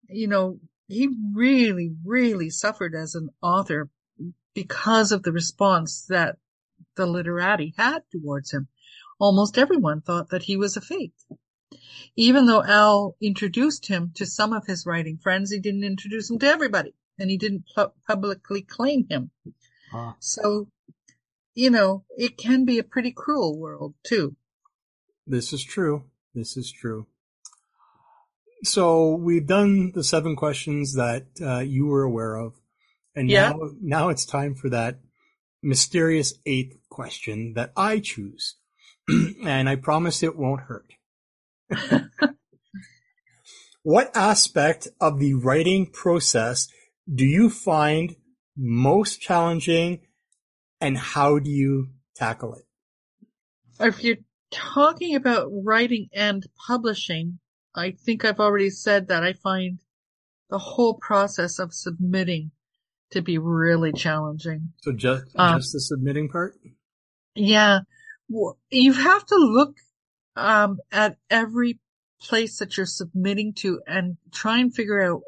you know, he really, really suffered as an author because of the response that the literati had towards him. Almost everyone thought that he was a fake. Even though Al introduced him to some of his writing friends, he didn't introduce him to everybody and he didn't pu- publicly claim him. Ah, So, you know, it can be a pretty cruel world too. this is true. This is true. So we've done the seven questions that uh, you were aware of, and Yeah. now now it's time for that mysterious eighth question that I choose, and I promise it won't hurt. what aspect of the writing process do you find most challenging, and how do you tackle it? If you're talking about writing and publishing, I think I've already said that I find the whole process of submitting to be really challenging. So just Um, just the submitting part. Yeah. You have to look, um, at every place that you're submitting to and try and figure out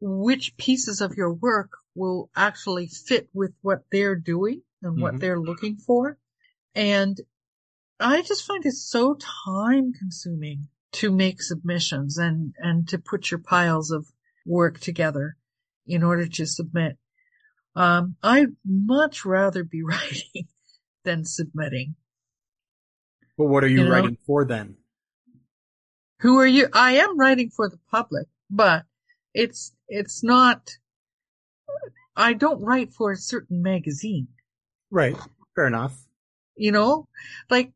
which pieces of your work will actually fit with what they're doing and what Mhm. they're looking for. And I just find it so time consuming to make submissions and, and to put your piles of work together in order to submit. Um, I'd much rather be writing than submitting. But what are you, You know? writing for then? Who are you? I am writing for the public, but it's, it's not, I don't write for a certain magazine. Right. Fair enough. you know, like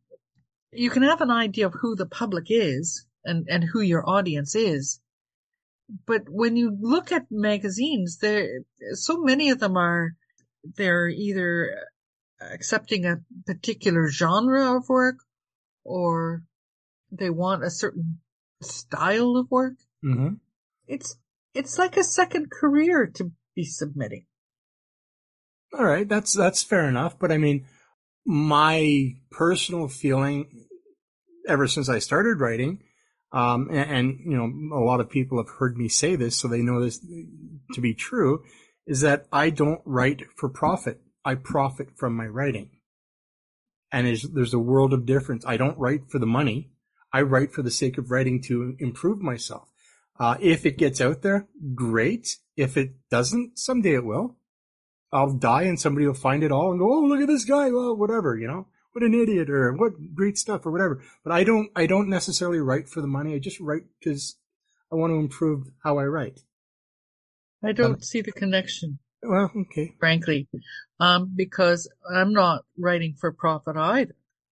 you can have an idea of who the public is and, and who your audience is. But when you look at magazines, there, so many of them are, they're either accepting a particular genre of work or they want a certain style of work. Mm-hmm. It's, it's like a second career to be submitting. All right. That's, that's fair enough. But I mean, my personal feeling ever since I started writing, um, and, and, you know, a lot of people have heard me say this, so they know this to be true, is that I don't write for profit. I profit from my writing. And there's, there's a world of difference. I don't write for the money. I write for the sake of writing to improve myself. Uh, if it gets out there, great. If it doesn't, someday it will. I'll die and somebody will find it all and go, oh, look at this guy. Well, whatever, you know, what an idiot or what great stuff or whatever. But I don't, I don't necessarily write for the money. I just write because I want to improve how I write. I don't um, see the connection. Well, okay. Frankly, um, because I'm not writing for profit either.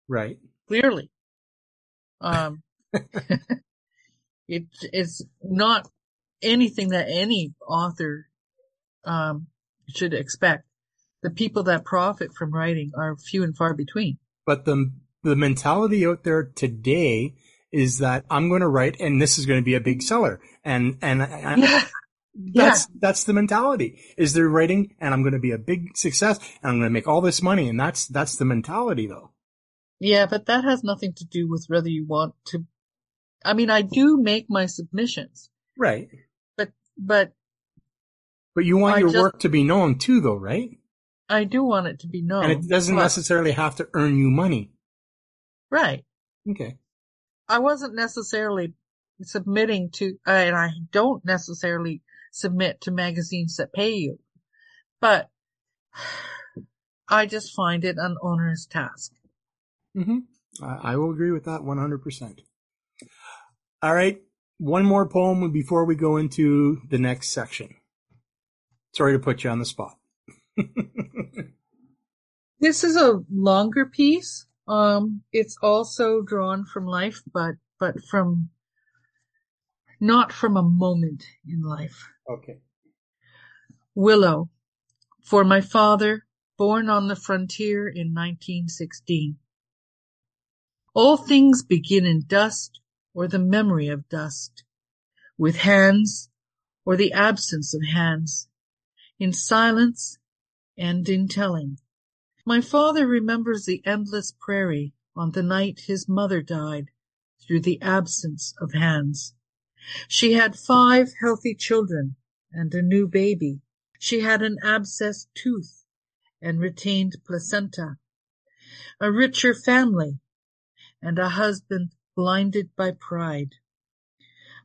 Right. Clearly. Um, it, it's not anything that any author, um, should expect. The people that profit from writing are few and far between. But the, the mentality out there today is that I'm going to write and this is going to be a big seller. And, and, yeah. That's yeah. that's the mentality. Is they're writing and I'm going to be a big success and I'm going to make all this money and that's that's the mentality though. Yeah, but that has nothing to do with whether you want to I mean, I do make my submissions. Right. But but But you want I your just, work to be known too though, right? I do want it to be known. And it doesn't but, necessarily have to earn you money. Right. Okay. I wasn't necessarily submitting to, and I don't necessarily submit to magazines that pay you. But I just find it an onerous task. Mm-hmm. I, I will agree with that 100%. All right. One more poem before we go into the next section. Sorry to put you on the spot. this is a longer piece. Um, it's also drawn from life, but, but from, not from a moment in life. Okay. Willow, for my father, born on the frontier in 1916. All things begin in dust or the memory of dust, with hands or the absence of hands, in silence and in telling. My father remembers the endless prairie on the night his mother died through the absence of hands. She had five healthy children and a new baby. She had an abscessed tooth and retained placenta, a richer family, and a husband blinded by pride.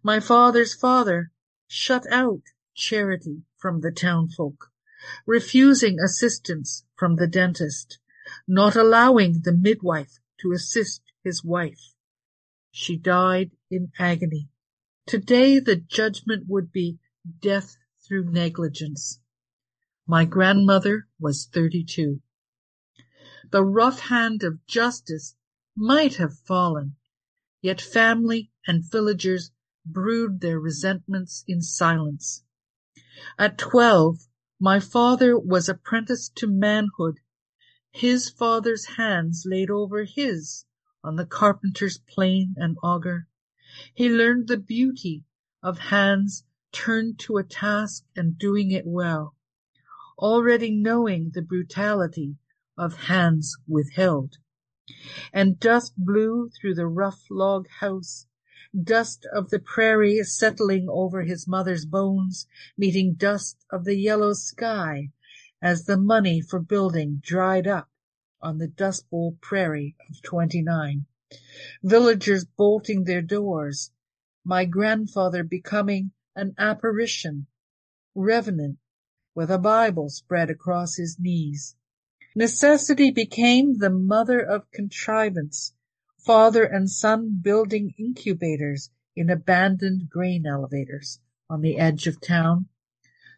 My father's father shut out charity from the townfolk, refusing assistance from the dentist, not allowing the midwife to assist his wife. She died in agony. Today the judgment would be death through negligence. My grandmother was 32. The rough hand of justice might have fallen, yet family and villagers brewed their resentments in silence. At twelve, my father was apprenticed to manhood, his father's hands laid over his on the carpenter's plane and auger. He learned the beauty of hands turned to a task and doing it well, already knowing the brutality of hands withheld. And dust blew through the rough log house, dust of the prairie settling over his mother's bones, meeting dust of the yellow sky as the money for building dried up on the Dust Bowl prairie of 29. Villagers bolting their doors, my grandfather becoming an apparition, revenant, with a Bible spread across his knees. Necessity became the mother of contrivance, father and son building incubators in abandoned grain elevators on the edge of town.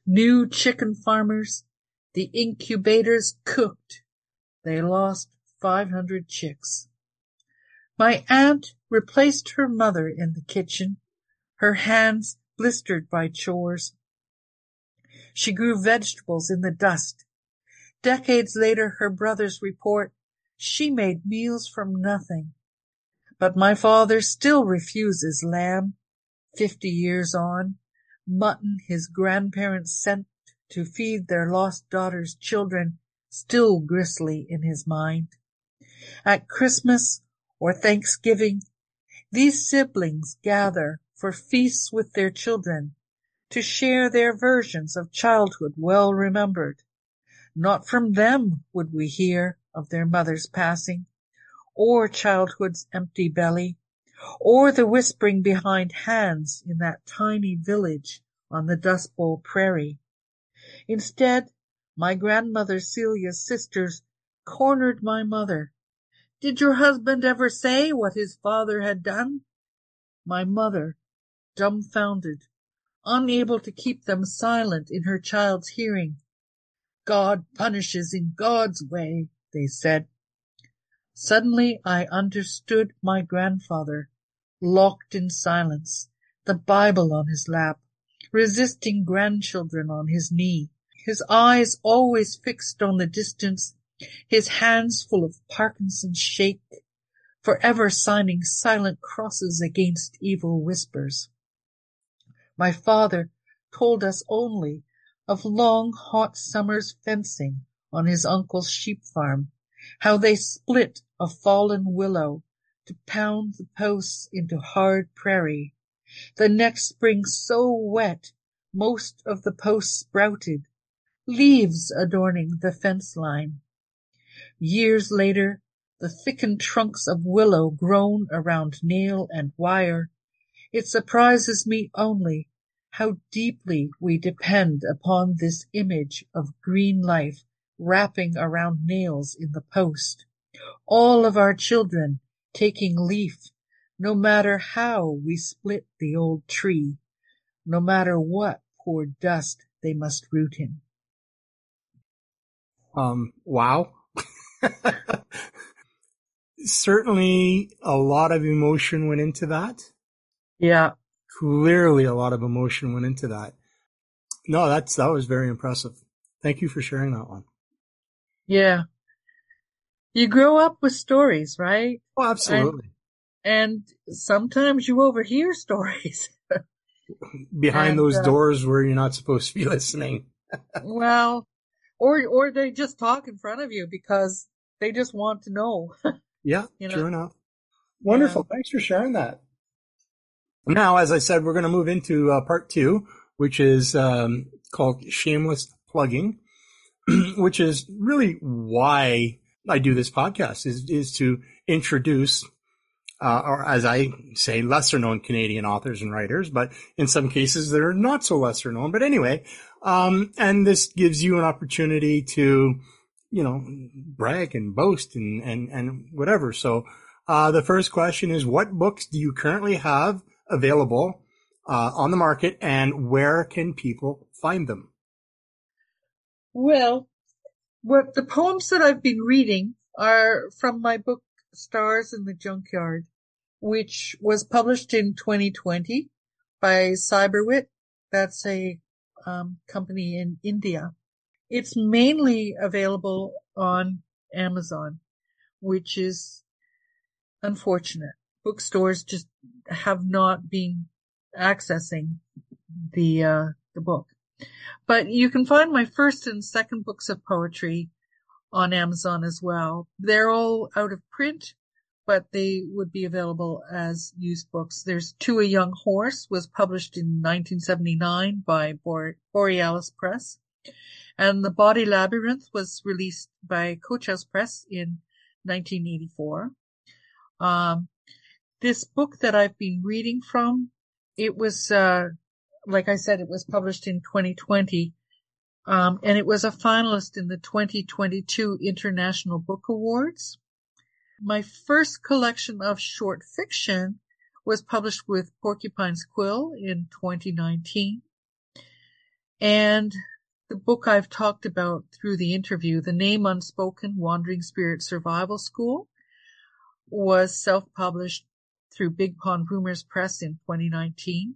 New chicken farmers, the incubators cooked. They lost 500 chicks. My aunt replaced her mother in the kitchen, her hands blistered by chores. She grew vegetables in the dust. Decades later, her brothers report she made meals from nothing. But my father still refuses lamb, fifty years on, mutton his grandparents sent to feed their lost daughter's children, still gristly in his mind. At Christmas or Thanksgiving, these siblings gather for feasts with their children to share their versions of childhood well remembered. Not from them would we hear of their mother's passing, or childhood's empty belly, or the whispering behind hands in that tiny village on the Dust Bowl prairie. Instead, my grandmother Celia's sisters cornered my mother. Did your husband ever say what his father had done? My mother, dumbfounded, unable to keep them silent in her child's hearing. God punishes in God's way, they said. Suddenly I understood my grandfather, locked in silence, the Bible on his lap, resisting grandchildren on his knee, his eyes always fixed on the distance, his hands full of Parkinson's shake, forever signing silent crosses against evil whispers. My father told us only of long hot summer's fencing on his uncle's sheep farm, how they split a fallen willow to pound the posts into hard prairie. The next spring so wet most of the posts sprouted, leaves adorning the fence line. Years later, the thickened trunks of willow grown around nail and wire. It surprises me only how deeply we depend upon this image of green life wrapping around nails in the post. All of our children taking leaf, no matter how we split the old tree, no matter what poor dust they must root in. Um, wow. Certainly a lot of emotion went into that. Yeah. Clearly a lot of emotion went into that. No, that's, that was very impressive. Thank you for sharing that one. Yeah. You grow up with stories, right? Oh, absolutely. And, and sometimes you overhear stories. Behind and, those uh, doors where you're not supposed to be listening. well, or, or they just talk in front of you because they just want to know. yeah, you know? true enough. Wonderful. Yeah. Thanks for sharing that. Now, as I said, we're going to move into uh, part two, which is um, called shameless plugging, which is really why I do this podcast is is to introduce, uh, or as I say, lesser known Canadian authors and writers, but in some cases they're not so lesser known. But anyway, um, and this gives you an opportunity to, you know, brag and boast and, and, and whatever. So, uh, the first question is what books do you currently have available, uh, on the market and where can people find them? Well, what the poems that I've been reading are from my book Stars in the Junkyard, which was published in 2020 by Cyberwit. That's a um, company in India. It's mainly available on Amazon, which is unfortunate. Bookstores just have not been accessing the uh, the book. But you can find my first and second books of poetry on Amazon as well. They're all out of print, but they would be available as used books. There's To a Young Horse was published in 1979 by Borealis Press. And The Body Labyrinth was released by Coach House Press in 1984. Um, this book that I've been reading from, it was, uh, like I said, it was published in 2020. Um, and it was a finalist in the 2022 International Book Awards. My first collection of short fiction was published with Porcupine's Quill in 2019. And the book I've talked about through the interview, The Name Unspoken Wandering Spirit Survival School, was self-published through Big Pond Rumours Press in 2019.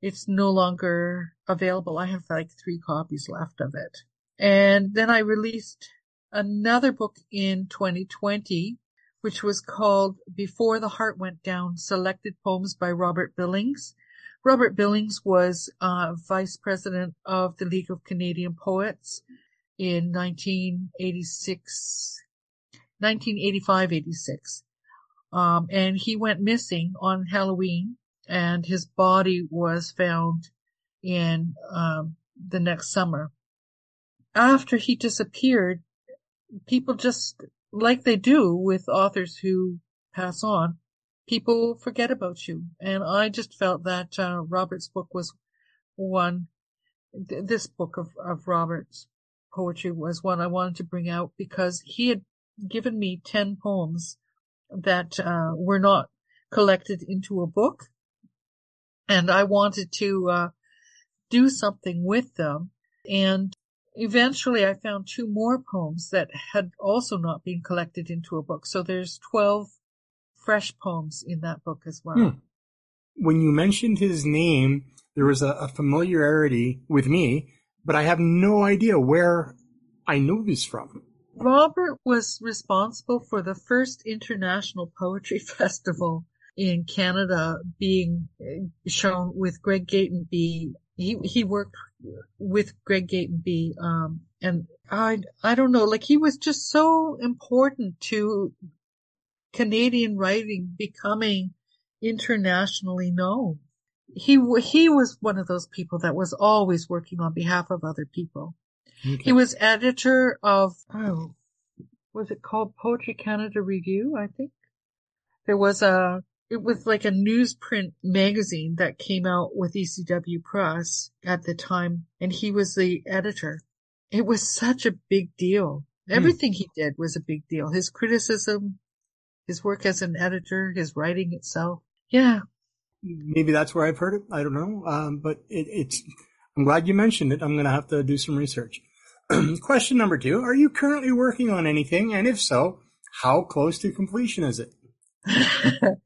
It's no longer available. I have like three copies left of it. And then I released another book in 2020 which was called Before the Heart Went Down, Selected Poems by Robert Billings. Robert Billings was uh, vice president of the League of Canadian Poets in 1986, 1985-86. Um, and he went missing on Halloween and his body was found in, um, the next summer. After he disappeared, people just, like they do with authors who pass on, people forget about you. And I just felt that, uh, Robert's book was one, th- this book of, of Robert's poetry was one I wanted to bring out because he had given me 10 poems that, uh, were not collected into a book. And I wanted to, uh, do something with them. And eventually I found two more poems that had also not been collected into a book. So there's 12 fresh poems in that book as well. Hmm. When you mentioned his name, there was a, a, familiarity with me, but I have no idea where I know this from. Robert was responsible for the first international poetry festival in Canada being shown with Greg Gatenby he he worked with Greg Gatenby, um, and I I don't know, like he was just so important to Canadian writing becoming internationally known. He he was one of those people that was always working on behalf of other people. Okay. He was editor of oh, was it called Poetry Canada Review? I think there was a it was like a newsprint magazine that came out with ECW Press at the time, and he was the editor. It was such a big deal. Hmm. Everything he did was a big deal. His criticism, his work as an editor, his writing itself. Yeah. Maybe that's where I've heard it. I don't know. Um, but it, it's, I'm glad you mentioned it. I'm going to have to do some research. Question number two. Are you currently working on anything? And if so, how close to completion is it?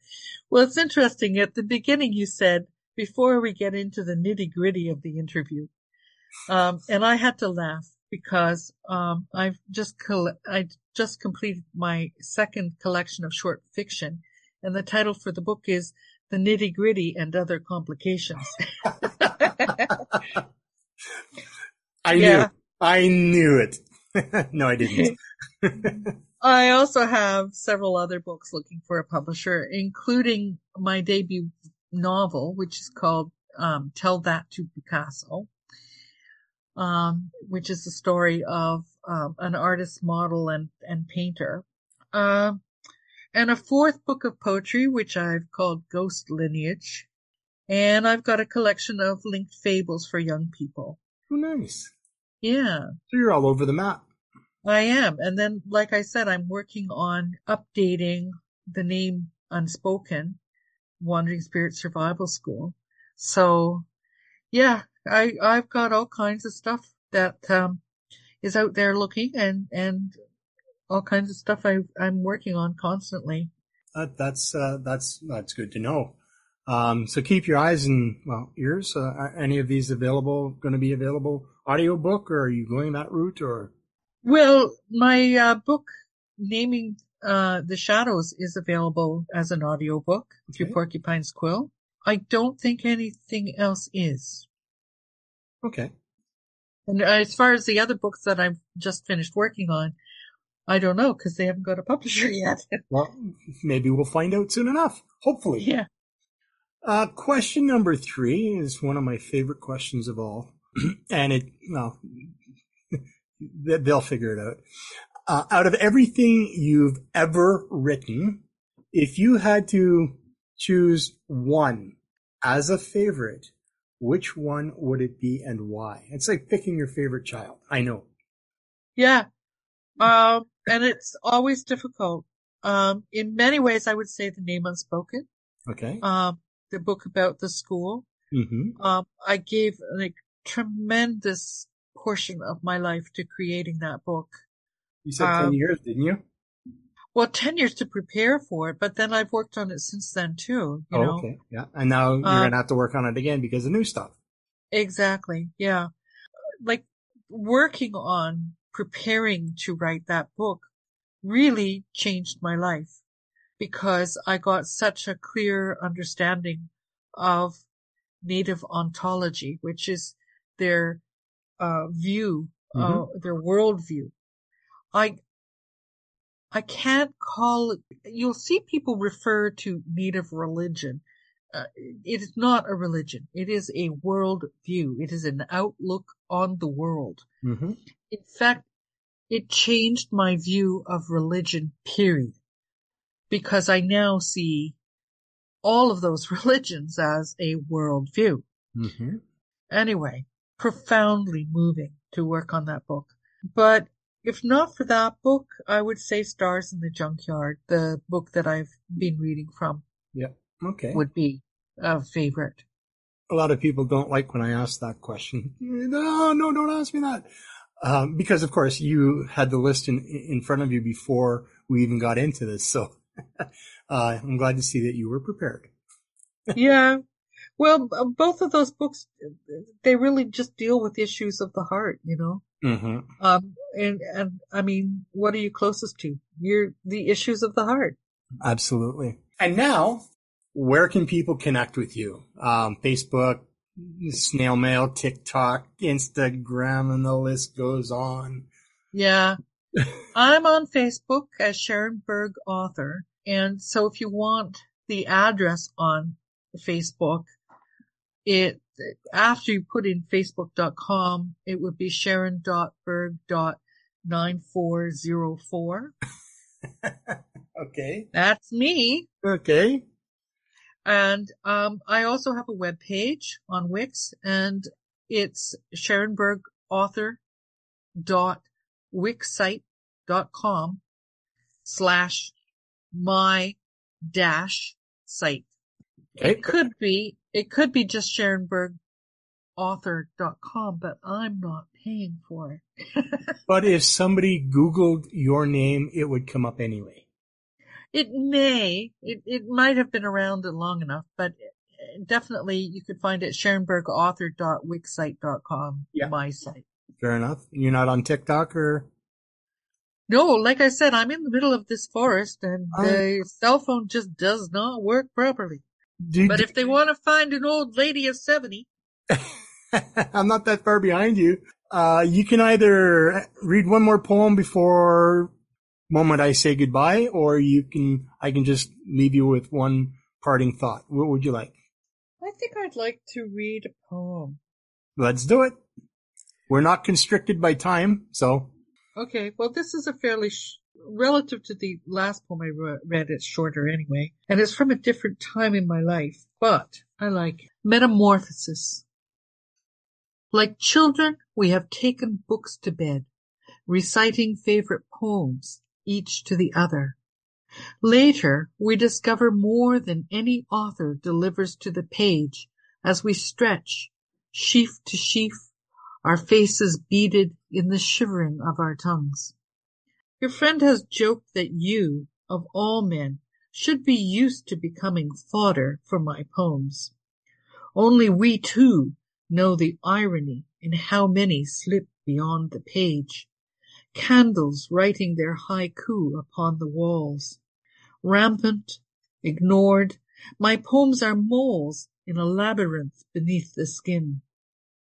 Well, it's interesting. At the beginning, you said, before we get into the nitty gritty of the interview, um, and I had to laugh because, um, I've just, coll- I just completed my second collection of short fiction and the title for the book is The Nitty Gritty and Other Complications. I yeah. knew, I knew it. no, I didn't. I also have several other books looking for a publisher, including my debut novel, which is called um, Tell That to Picasso, um, which is the story of um, an artist, model, and, and painter. Uh, and a fourth book of poetry, which I've called Ghost Lineage. And I've got a collection of linked fables for young people. Oh, nice. Yeah. So you're all over the map. I am. And then, like I said, I'm working on updating the name Unspoken, Wandering Spirit Survival School. So, yeah, I, I've got all kinds of stuff that, um, is out there looking and, and all kinds of stuff I, I'm working on constantly. Uh, that's, uh, that's, that's good to know. Um, so keep your eyes and, well, ears. Uh, are any of these available, going to be available audiobook or are you going that route or? Well, my uh, book naming uh, the shadows is available as an audiobook okay. through Porcupine's Quill. I don't think anything else is. Okay. And as far as the other books that I've just finished working on, I don't know because they haven't got a publisher yet. well, maybe we'll find out soon enough. Hopefully. Yeah. Uh, question number three is one of my favorite questions of all. and it, well, they'll figure it out. Uh, out of everything you've ever written, if you had to choose one as a favorite, which one would it be and why? It's like picking your favorite child. I know. Yeah. Um, and it's always difficult. Um, in many ways, I would say the name unspoken. Okay. Um, the book about the school. Mm-hmm. Um, I gave like tremendous portion of my life to creating that book. You said um, 10 years, didn't you? Well, 10 years to prepare for it, but then I've worked on it since then too. oh, know? okay. Yeah. And now you're um, going to have to work on it again because of new stuff. Exactly. Yeah. Like working on preparing to write that book really changed my life because I got such a clear understanding of native ontology, which is their uh, view, mm-hmm. uh, their worldview. I I can't call it. You'll see people refer to native religion. Uh, it is not a religion. It is a world view. It is an outlook on the world. Mm-hmm. In fact, it changed my view of religion, period. Because I now see all of those religions as a world view. Mm-hmm. Anyway, profoundly moving to work on that book. But if not for that book, I would say Stars in the Junkyard, the book that I've been reading from. Yeah. Okay. Would be a favorite. A lot of people don't like when I ask that question. No, no, don't ask me that. Um, because of course you had the list in, in front of you before we even got into this. So, uh, I'm glad to see that you were prepared. yeah. Well, both of those books, they really just deal with issues of the heart, you know? Mm-hmm. Um, and, and I mean, what are you closest to? You're the issues of the heart. Absolutely. And now, where can people connect with you? Um, Facebook, snail mail, TikTok, Instagram, and the list goes on. Yeah. I'm on Facebook as Sharon Berg author. And so if you want the address on Facebook, it after you put in facebook.com, it would be sharon.berg.9404. okay. That's me. Okay. And um, I also have a web page on Wix, and it's sharonbergauthor.wixsite.com slash my dash site. Okay. It could be it could be just SharonBergAuthor.com, but I'm not paying for it. but if somebody Googled your name, it would come up anyway. It may. It, it might have been around long enough, but uh, definitely you could find it SharonBergAuthor.wixsite.com, yeah. my site. Fair enough. You're not on TikTok or? No, like I said, I'm in the middle of this forest and the cell phone just does not work properly. But if they want to find an old lady of 70. I'm not that far behind you. Uh, you can either read one more poem before moment I say goodbye, or you can, I can just leave you with one parting thought. What would you like? I think I'd like to read a poem. Let's do it. We're not constricted by time, so. Okay, well, this is a fairly sh- relative to the last poem I read, it's shorter anyway, and it's from a different time in my life, but I like Metamorphosis. Like children, we have taken books to bed, reciting favorite poems, each to the other. Later, we discover more than any author delivers to the page as we stretch, sheaf to sheaf, our faces beaded in the shivering of our tongues. Your friend has joked that you, of all men, should be used to becoming fodder for my poems. Only we too know the irony in how many slip beyond the page. Candles writing their haiku upon the walls. Rampant, ignored, my poems are moles in a labyrinth beneath the skin.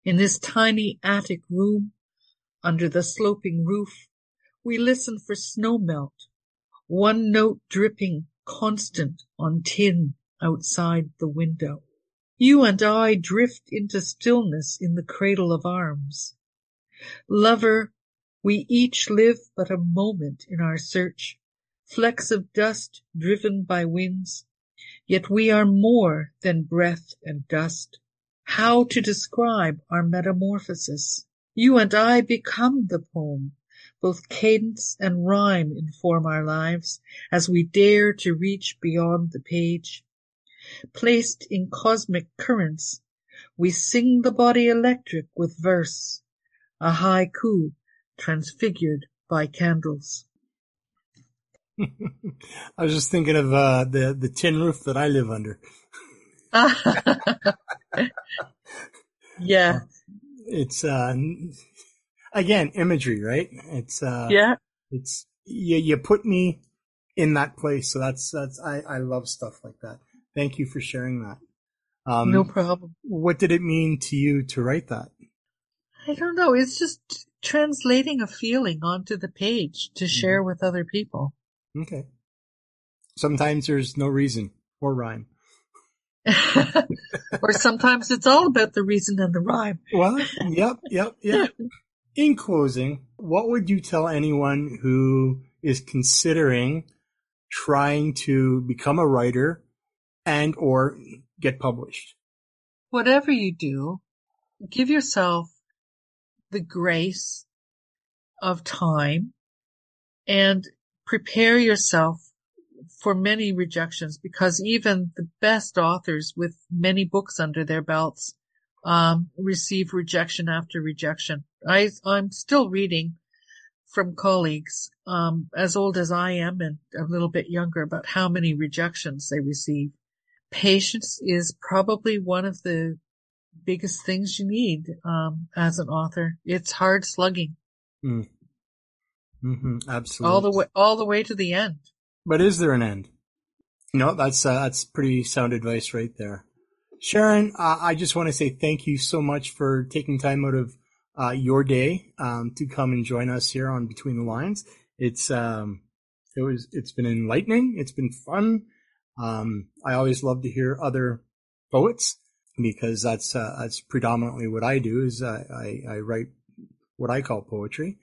In this tiny attic room, under the sloping roof, we listen for snow melt, one note dripping constant on tin outside the window. You and I drift into stillness in the cradle of arms. Lover, we each live but a moment in our search, flecks of dust driven by winds, yet we are more than breath and dust. How to describe our metamorphosis? You and I become the poem, both cadence and rhyme inform our lives as we dare to reach beyond the page. Placed in cosmic currents, we sing the body electric with verse, a haiku transfigured by candles. I was just thinking of uh, the the tin roof that I live under. yeah, it's uh, again, imagery, right? It's, uh, yeah, it's, you, you put me in that place. So that's, that's, I, I love stuff like that. Thank you for sharing that. Um, no problem. What did it mean to you to write that? I don't know. It's just translating a feeling onto the page to mm-hmm. share mm-hmm. with other people. Okay. Sometimes there's no reason or rhyme. or sometimes it's all about the reason and the rhyme. Well, yep, yep, yep. In closing, what would you tell anyone who is considering trying to become a writer and or get published? Whatever you do, give yourself the grace of time and prepare yourself for many rejections because even the best authors with many books under their belts um, receive rejection after rejection. I, I'm still reading from colleagues um, as old as I am and a little bit younger about how many rejections they receive. Patience is probably one of the biggest things you need um, as an author. It's hard slugging. Mm. Mm-hmm, absolutely. All the way, all the way to the end. But is there an end? No, that's uh, that's pretty sound advice right there. Sharon, uh, I just want to say thank you so much for taking time out of uh, your day um, to come and join us here on Between the Lines. It's um, it was it's been enlightening. It's been fun. Um, I always love to hear other poets because that's uh, that's predominantly what I do. Is I, I, I write what I call poetry,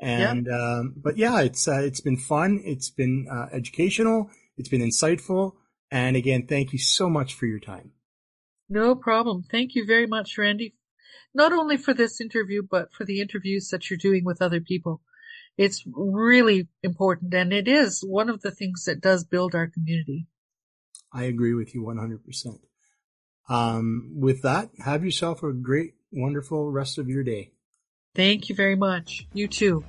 and yeah. Um, but yeah, it's uh, it's been fun. It's been uh, educational. It's been insightful. And again, thank you so much for your time. No problem. Thank you very much, Randy. Not only for this interview, but for the interviews that you're doing with other people. It's really important and it is one of the things that does build our community. I agree with you 100%. Um, with that, have yourself a great, wonderful rest of your day. Thank you very much. You too.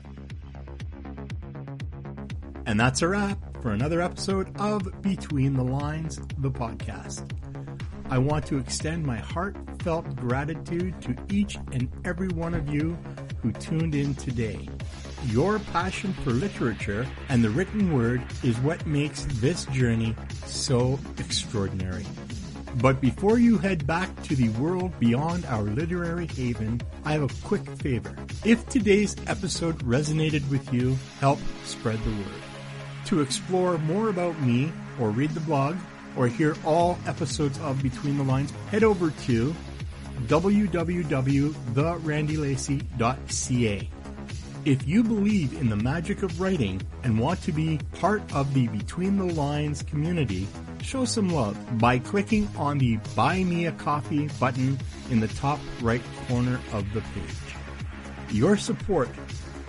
And that's a wrap for another episode of Between the Lines, the podcast. I want to extend my heartfelt gratitude to each and every one of you who tuned in today. Your passion for literature and the written word is what makes this journey so extraordinary. But before you head back to the world beyond our literary haven, I have a quick favor. If today's episode resonated with you, help spread the word. To explore more about me, or read the blog, or hear all episodes of Between the Lines, head over to www.therandylacey.ca. If you believe in the magic of writing and want to be part of the Between the Lines community, show some love by clicking on the Buy Me a Coffee button in the top right corner of the page. Your support,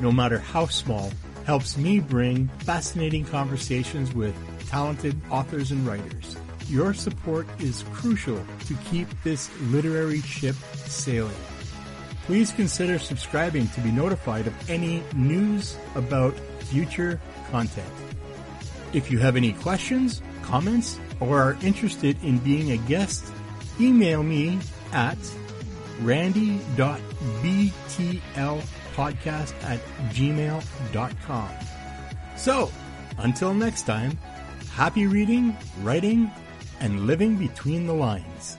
no matter how small, helps me bring fascinating conversations with talented authors and writers. Your support is crucial to keep this literary ship sailing please consider subscribing to be notified of any news about future content. If you have any questions, comments, or are interested in being a guest, email me at randy.btlpodcast at gmail.com. So, until next time, happy reading, writing, and living between the lines.